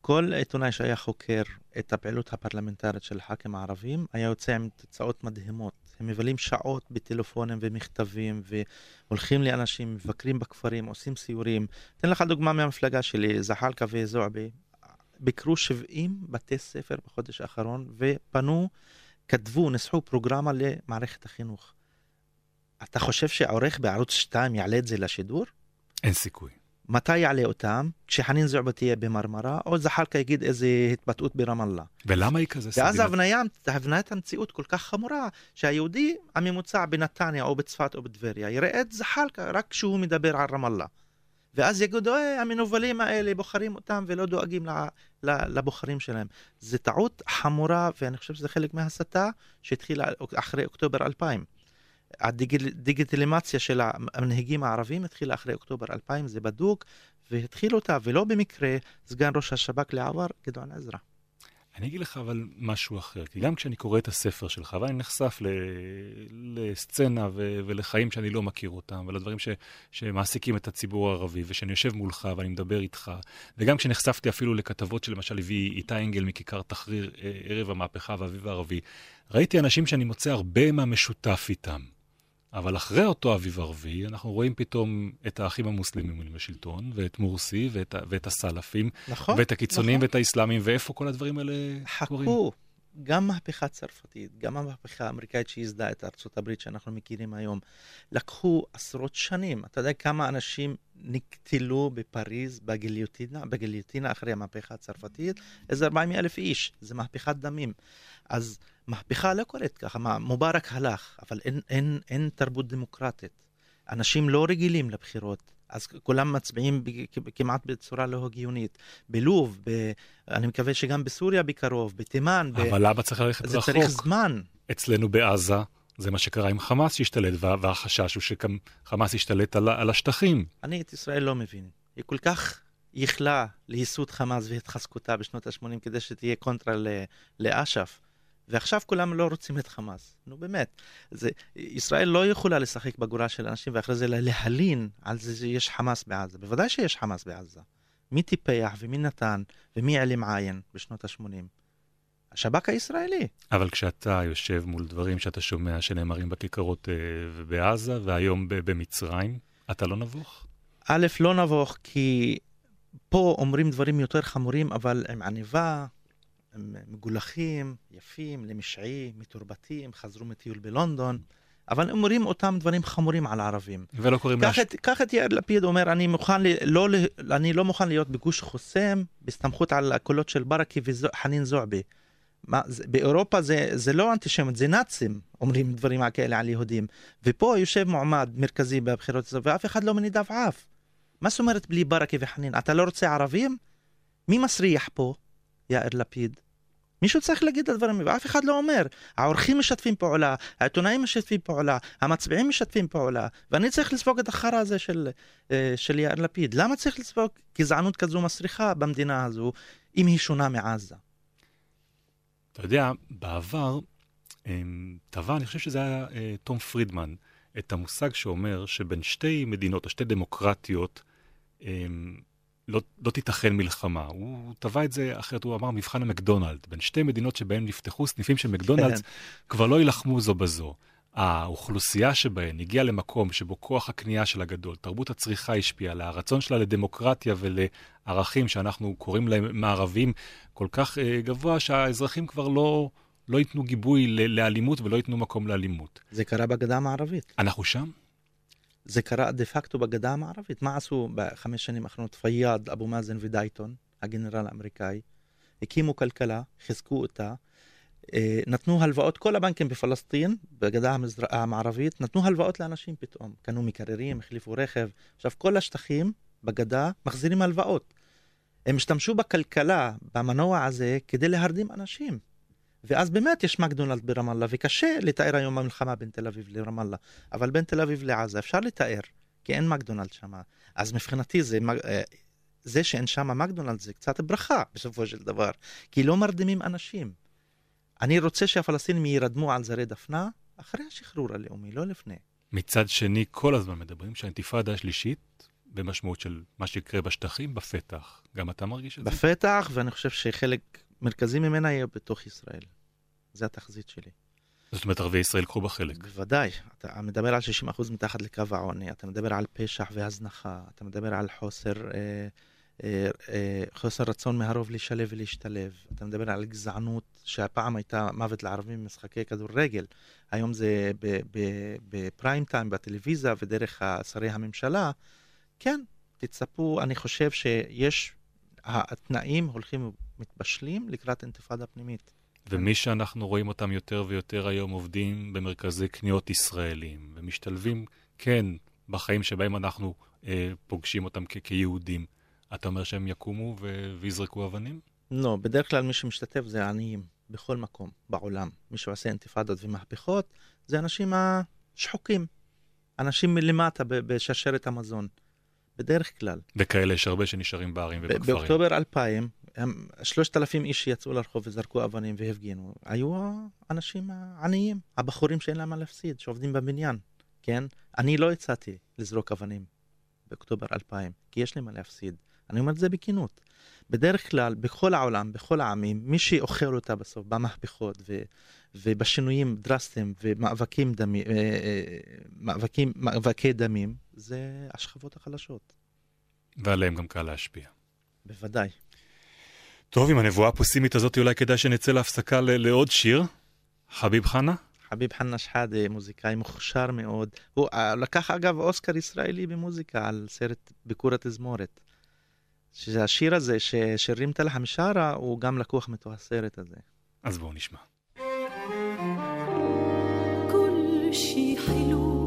כל עיתונאי שהיה חוקר את הפעילות הפרלמנטרית של הח"כים הערבים, היה יוצא עם תוצאות מדהימות. הם מבלים שעות בטלפונים ומכתבים, והולכים לאנשים, מבקרים בכפרים, עושים סיורים. אתן לך דוגמה מהמפלגה שלי, זחאלקה וזועבי. ביקרו 70 בתי ספר בחודש האחרון, ופנו, כתבו, ניסחו פרוגרמה למערכת החינוך. אתה חושב שעורך בערוץ 2 יעלה את זה לשידור? אין סיכוי. מתי יעלה אותם? כשחנין זועבי תהיה במרמרה, או זחאלקה יגיד איזה התבטאות ברמאללה. ולמה היא כזה ואז סדינת? ההבניה, הבניית המציאות כל כך חמורה, שהיהודי הממוצע בנתניה או בצפת או בטבריה יראה את זחאלקה רק כשהוא מדבר על רמאללה. ואז יגידו, אה, המנוולים האלה בוחרים אותם ולא דואגים לבוחרים שלהם. זו טעות חמורה, ואני חושב שזה חלק מההסתה שהתחילה אחרי אוקטובר 2000. הדיגיטלימציה של המנהיגים הערבים התחילה אחרי אוקטובר 2000, זה בדוק, והתחיל אותה, ולא במקרה, סגן ראש השב"כ לעבר, גדעון עזרא. אני אגיד לך אבל משהו אחר, כי גם כשאני קורא את הספר שלך, ואני נחשף ל... לסצנה ו... ולחיים שאני לא מכיר אותם, ולדברים ש... שמעסיקים את הציבור הערבי, ושאני יושב מולך ואני מדבר איתך, וגם כשנחשפתי אפילו לכתבות שלמשל הביא איתי אנגל מכיכר תחריר אה, ערב המהפכה והאביב הערבי, ראיתי אנשים שאני מוצא הרבה מהמשותף איתם. אבל אחרי אותו אביב ערבי, אנחנו רואים פתאום את האחים המוסלמים בשלטון, ואת מורסי, ואת, ואת הסלאפים, נכון? ואת הקיצונים, נכון. ואת האסלאמים, ואיפה כל הדברים האלה קורים? חכו, גם מהפכה צרפתית, גם המהפכה האמריקאית שייסדה את ארצות הברית שאנחנו מכירים היום, לקחו עשרות שנים. אתה יודע כמה אנשים נקטלו בפריז בגיליוטינה, בגיליוטינה אחרי המהפכה הצרפתית? איזה 40 אלף איש, זה מהפכת דמים. אז מהפכה לא קורית ככה, מה, מובארק הלך, אבל אין, אין, אין תרבות דמוקרטית. אנשים לא רגילים לבחירות. אז כולם מצביעים ב- כמעט בצורה לא הגיונית. בלוב, ב... אני מקווה שגם בסוריה בקרוב, בתימן, ב... אבל למה צריך ללכת זה רחוק? צריך זמן. אצלנו בעזה, זה מה שקרה עם חמאס שהשתלט, וה- והחשש הוא שחמאס ישתלט על, על השטחים. אני את ישראל לא מבין. היא כל כך ייחלה לייסוד חמאס והתחזקותה בשנות ה-80 כדי שתהיה קונטרה לאש"ף. ועכשיו כולם לא רוצים את חמאס. נו באמת. זה, ישראל לא יכולה לשחק בגורל של אנשים ואחרי זה להלין על זה שיש חמאס בעזה. בוודאי שיש חמאס בעזה. מי טיפח ומי נתן ומי העלים עין בשנות ה-80? השב"כ הישראלי. אבל כשאתה יושב מול דברים שאתה שומע שנאמרים בכיכרות אה, ובעזה, והיום במצרים, אתה לא נבוך? א', לא נבוך, כי פה אומרים דברים יותר חמורים, אבל עם עניבה, הם מגולחים, יפים, למשעי, מתורבתים, חזרו מטיול בלונדון, אבל אומרים אותם דברים חמורים על הערבים. ולא קוראים. את, קח את יאיר לפיד אומר, אני, מוכן ל, לא, אני לא מוכן להיות בגוש חוסם, בהסתמכות על הקולות של ברקי וחנין זועבי. מה, זה, באירופה זה, זה לא אנטישמיות, זה נאצים אומרים דברים כאלה על יהודים. ופה יושב מועמד מרכזי בבחירות הזאת, ואף אחד לא מנידב עף. מה זאת אומרת בלי ברקי וחנין? אתה לא רוצה ערבים? מי מסריח פה? יאיר לפיד. מישהו צריך להגיד את הדברים, ואף אחד לא אומר. העורכים משתפים פעולה, העיתונאים משתפים פעולה, המצביעים משתפים פעולה, ואני צריך לספוג את החרא הזה של, אה, של יאיר לפיד. למה צריך לספוג גזענות כזו מסריחה במדינה הזו, אם היא שונה מעזה? אתה יודע, בעבר אמ, טבע, אני חושב שזה היה אה, תום פרידמן, את המושג שאומר שבין שתי מדינות או שתי דמוקרטיות אמ, לא, לא תיתכן מלחמה. הוא טבע את זה אחרת, הוא אמר מבחן המקדונלד. בין שתי מדינות שבהן נפתחו סניפים של מקדונלדס, כן. כבר לא יילחמו זו בזו. האוכלוסייה שבהן הגיעה למקום שבו כוח הקנייה שלה גדול, תרבות הצריכה השפיעה עליה, הרצון שלה לדמוקרטיה ולערכים שאנחנו קוראים להם מערביים כל כך אה, גבוה, שהאזרחים כבר לא, לא ייתנו גיבוי לאלימות ולא ייתנו מקום לאלימות. זה קרה בגדה המערבית. אנחנו שם? זה קרה דה פקטו בגדה המערבית. מה עשו בחמש שנים האחרונות פיאד, אבו מאזן ודייטון, הגנרל האמריקאי? הקימו כלכלה, חיזקו אותה, אה, נתנו הלוואות, כל הבנקים בפלסטין, בגדה המזר... המערבית, נתנו הלוואות לאנשים פתאום. קנו מקררים, החליפו רכב. עכשיו, כל השטחים בגדה מחזירים הלוואות. הם השתמשו בכלכלה, במנוע הזה, כדי להרדים אנשים. ואז באמת יש מקדונלד ברמאללה, וקשה לתאר היום המלחמה בין תל אביב לרמאללה, אבל בין תל אביב לעזה אפשר לתאר, כי אין מקדונלד שם. אז מבחינתי זה, אה, זה שאין שם מקדונלד זה קצת ברכה בסופו של דבר, כי לא מרדימים אנשים. אני רוצה שהפלסטינים יירדמו על זרי דפנה אחרי השחרור הלאומי, לא לפני. מצד שני, כל הזמן מדברים שהאינתיפאדה השלישית, במשמעות של מה שיקרה בשטחים, בפתח. גם אתה מרגיש את זה? בפתח, ואני חושב שחלק מרכזי ממנה יהיה בתוך ישראל. זה התחזית שלי. זאת אומרת, ערביי ישראל קחו בה חלק. בוודאי, אתה מדבר על 60% מתחת לקו העוני, אתה מדבר על פשע והזנחה, אתה מדבר על חוסר, אה, אה, אה, חוסר רצון מהרוב לשלב ולהשתלב, אתה מדבר על גזענות שהפעם הייתה מוות לערבים במשחקי כדורגל, היום זה בפריים טיים בטלוויזיה ודרך שרי הממשלה, כן, תצפו, אני חושב שיש, התנאים הולכים ומתבשלים לקראת אינתיפאדה פנימית. ומי שאנחנו רואים אותם יותר ויותר היום עובדים במרכזי קניות ישראלים, ומשתלבים, כן, בחיים שבהם אנחנו אה, פוגשים אותם כ- כיהודים, אתה אומר שהם יקומו ו- ויזרקו אבנים? לא, בדרך כלל מי שמשתתף זה עניים בכל מקום בעולם. מי שעושה אינתיפאדות ומהפכות זה אנשים השחוקים, אנשים מלמטה בשרשרת המזון. בדרך כלל. וכאלה יש הרבה שנשארים בערים ובכפרים. באוקטובר 2000, הם- 3,000 איש שיצאו לרחוב וזרקו אבנים והפגינו, היו האנשים העניים, הבחורים שאין להם מה להפסיד, שעובדים בבניין, כן? אני לא הצעתי לזרוק אבנים באוקטובר 2000, כי יש לי מה להפסיד. אני אומר את זה בכנות. בדרך כלל, בכל העולם, בכל העמים, מי שאוכל אותה בסוף במהפכות ו, ובשינויים דרסטיים ומאבקים דמי, אה, אה, מאבקים, מאבקי דמים, זה השכבות החלשות. ועליהם גם קל להשפיע. בוודאי. טוב, עם הנבואה הפוסימית הזאת אולי כדאי שנצא להפסקה לעוד שיר. חביב חנה? חביב חנה שחאדה, מוזיקאי מוכשר מאוד. הוא אה, לקח אגב אוסקר ישראלי במוזיקה על סרט ביקור התזמורת. שזה השיר הזה ששירים תל חמשרה, הוא גם לקוח מתוך הסרט הזה. אז בואו נשמע. כל שי חילוק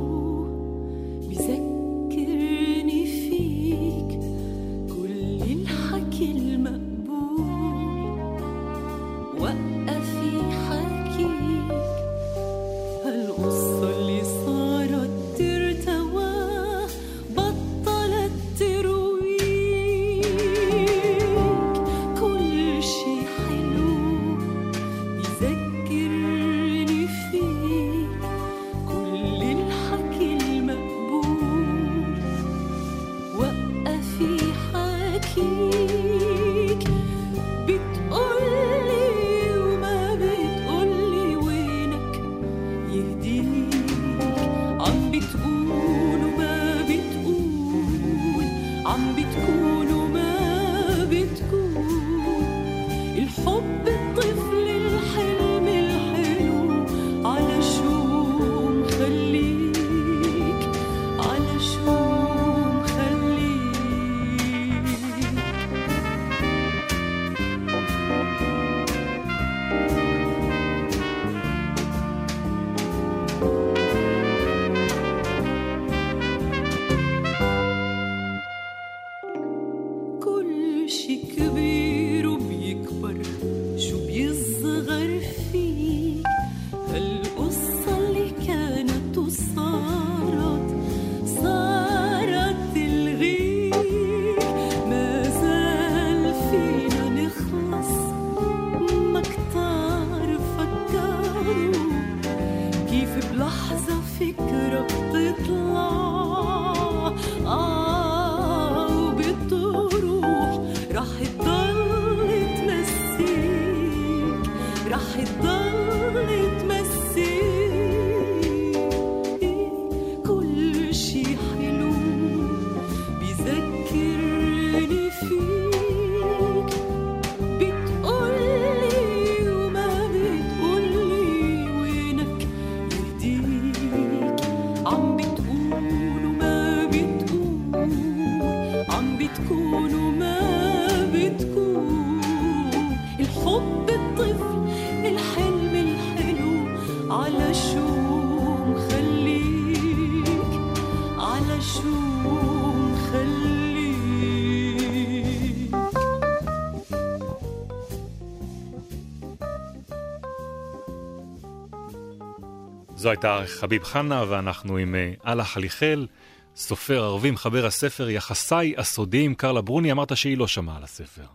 זו הייתה חביב חנה, ואנחנו עם אה, אללה חליחל, סופר ערבי, מחבר הספר יחסיי הסודיים, קרלה ברוני, אמרת שהיא לא שמעה על הספר.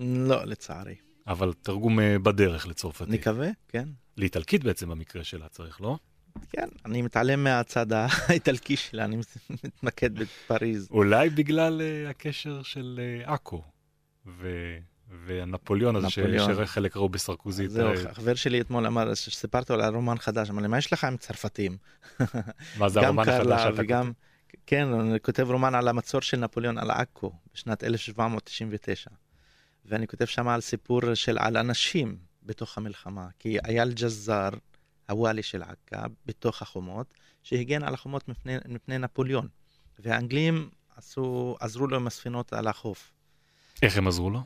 לא, לצערי. אבל תרגום אה, בדרך לצרפתית. נקווה, כן. לאיטלקית בעצם במקרה שלה צריך, לא? כן, אני מתעלם מהצד האיטלקי שלה, אני מתמקד בפריז. אולי בגלל אה, הקשר של אה, עכו, ו... והנפוליאון הזה. שחלק ראו בסרקוזית. זהו, חבר שלי אתמול אמר, שסיפרתי לו על רומן חדש, אמר לי, מה יש לך עם צרפתים? מה זה הרומן החדש שאתה וגם? כן, אני כותב רומן על המצור של נפוליאון על עכו בשנת 1799. ואני כותב שם על סיפור של על אנשים בתוך המלחמה, כי אייל ג'זאר, הוואלי של עכא, בתוך החומות, שהגן על החומות מפני, מפני נפוליאון. והאנגלים עשו, עזרו לו עם הספינות על החוף. איך הם עזרו לו?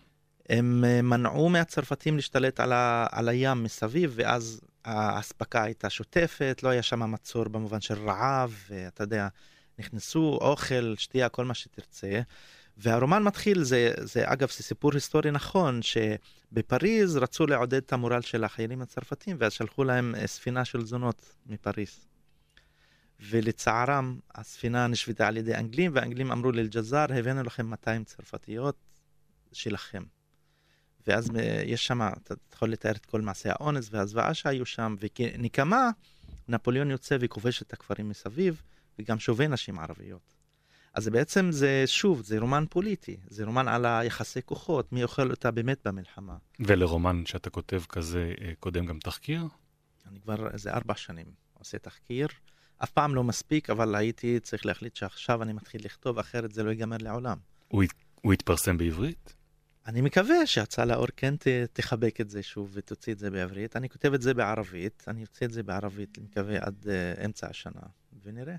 הם אה, מנעו מהצרפתים להשתלט על, ה, על הים מסביב, ואז האספקה הייתה שוטפת, לא היה שם מצור במובן של רעב, ואתה יודע, נכנסו אוכל, שתייה, כל מה שתרצה. והרומן מתחיל, זה, זה אגב, זה סיפור היסטורי נכון, שבפריז רצו לעודד את המורל של החיילים הצרפתים, ואז שלחו להם אה, ספינה של זונות מפריז. ולצערם, הספינה נשבתה על ידי אנגלים, והאנגלים אמרו לאלג'זר, הבאנו לכם 200 צרפתיות שלכם. ואז אה, יש שם, אתה יכול לתאר את כל מעשי האונס והזוועה שהיו שם, וכנקמה, נפוליאון יוצא וכובש את הכפרים מסביב, וגם שובה נשים ערביות. אז בעצם זה, שוב, זה רומן פוליטי, זה רומן על היחסי כוחות, מי אוכל אותה באמת במלחמה. ולרומן שאתה כותב כזה, אה, קודם גם תחקיר? אני כבר איזה ארבע שנים עושה תחקיר. אף פעם לא מספיק, אבל הייתי צריך להחליט שעכשיו אני מתחיל לכתוב, אחרת זה לא ייגמר לעולם. הוא, הוא התפרסם בעברית? אני מקווה שההצעה לאור כן ת, תחבק את זה שוב ותוציא את זה בעברית. אני כותב את זה בערבית, אני אוציא את זה בערבית, אני מקווה עד uh, אמצע השנה, ונראה.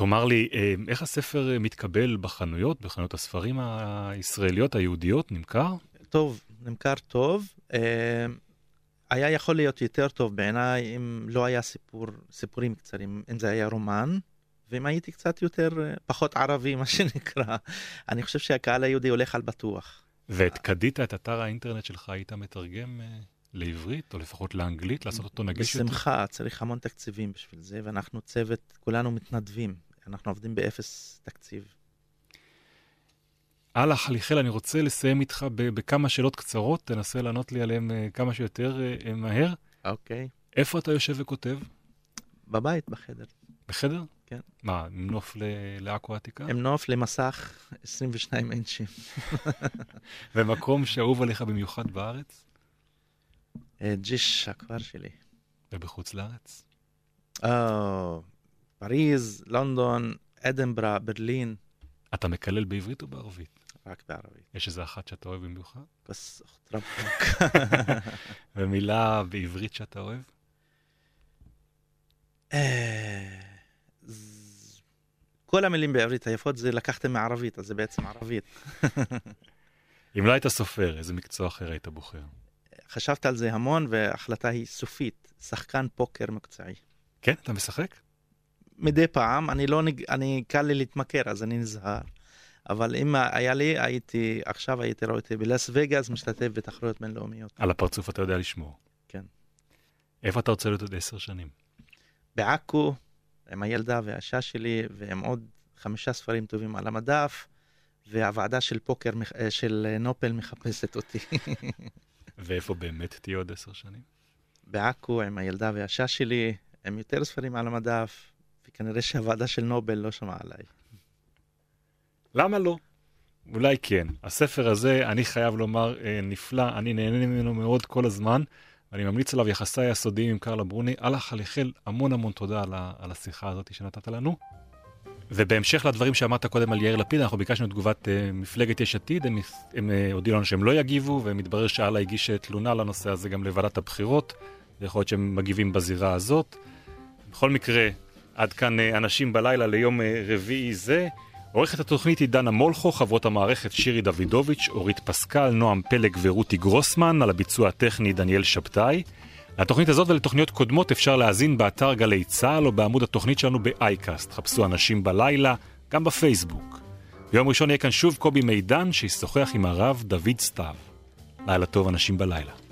תאמר לי, אה, איך הספר אה, מתקבל בחנויות, בחנויות הספרים הישראליות, היהודיות, נמכר? טוב, נמכר טוב. Uh, היה יכול להיות יותר טוב בעיניי אם לא היה סיפור, סיפורים קצרים, אם זה היה רומן, ואם הייתי קצת יותר, פחות ערבי, מה שנקרא. אני חושב שהקהל היהודי הולך על בטוח. ואת קדית, את אתר האינטרנט שלך, היית מתרגם אה, לעברית, או לפחות לאנגלית, לעשות אותו נגיש? בשמחה, צריך המון תקציבים בשביל זה, ואנחנו צוות, כולנו מתנדבים. אנחנו עובדים באפס תקציב. הלאה, חליחל, אני רוצה לסיים איתך בכמה שאלות קצרות, תנסה לענות לי עליהן אה, כמה שיותר אה, אה, מהר. אוקיי. איפה אתה יושב וכותב? בבית, בחדר. בחדר? כן. מה, עם נוף לעכו העתיקה? עם נוף למסך 22 אינצ'ים. ומקום שאהוב עליך במיוחד בארץ ג'יש, הכפר שלי. ובחוץ לארץ? פריז, לונדון, אדנברה, ברלין, אתה מקלל בעברית או בערבית? רק בערבית. יש איזה אחת שאתה אוהב במיוחד? כוס רבוק. ומילה בעברית שאתה אוהב? אה, כל המילים בעברית היפות זה לקחתם מערבית, אז זה בעצם ערבית. אם לא היית סופר, איזה מקצוע אחר היית בוחר? חשבת על זה המון, וההחלטה היא סופית. שחקן פוקר מקצועי. כן, אתה משחק? מדי פעם, אני לא. אני קל לי להתמכר, אז אני נזהר. אבל אם היה לי, הייתי, עכשיו הייתי רואה אותי בלאס וגאס, משתתף בתחרויות בינלאומיות. על הפרצוף אתה יודע לשמור. כן. איפה אתה רוצה להיות עוד עשר שנים? בעכו, עם הילדה והאישה שלי, ועם עוד חמישה ספרים טובים על המדף, והוועדה של פוקר, אה, של נופל מחפשת אותי. ואיפה באמת תהיה עוד עשר שנים? בעכו, עם הילדה והאישה שלי, עם יותר ספרים על המדף, וכנראה שהוועדה של נובל לא שמעה עליי. למה לא? אולי כן. הספר הזה, אני חייב לומר, אה, נפלא, אני נהנה ממנו מאוד כל הזמן, ואני ממליץ עליו יחסיי הסודיים עם קרלה ברוני. אללה חליחל, המון המון תודה על, על השיחה הזאת שנתת לנו. ובהמשך לדברים שאמרת קודם על יאיר לפיד, אנחנו ביקשנו את תגובת uh, מפלגת יש עתיד, הם, הם uh, הודיעו לנו שהם לא יגיבו, ומתברר שאללה הגיש תלונה לנושא הזה גם לוועדת הבחירות, ויכול להיות שהם מגיבים בזירה הזאת. בכל מקרה, עד כאן uh, אנשים בלילה ליום uh, רביעי זה. עורכת התוכנית היא דנה מולכו, חברות המערכת שירי דוידוביץ', אורית פסקל, נועם פלג ורותי גרוסמן, על הביצוע הטכני דניאל שבתאי. לתוכנית הזאת ולתוכניות קודמות אפשר להאזין באתר גלי צה"ל או בעמוד התוכנית שלנו באייקאסט. חפשו אנשים בלילה, גם בפייסבוק. ביום ראשון יהיה כאן שוב קובי מידן שישוחח עם הרב דוד סתיו. לילה טוב אנשים בלילה.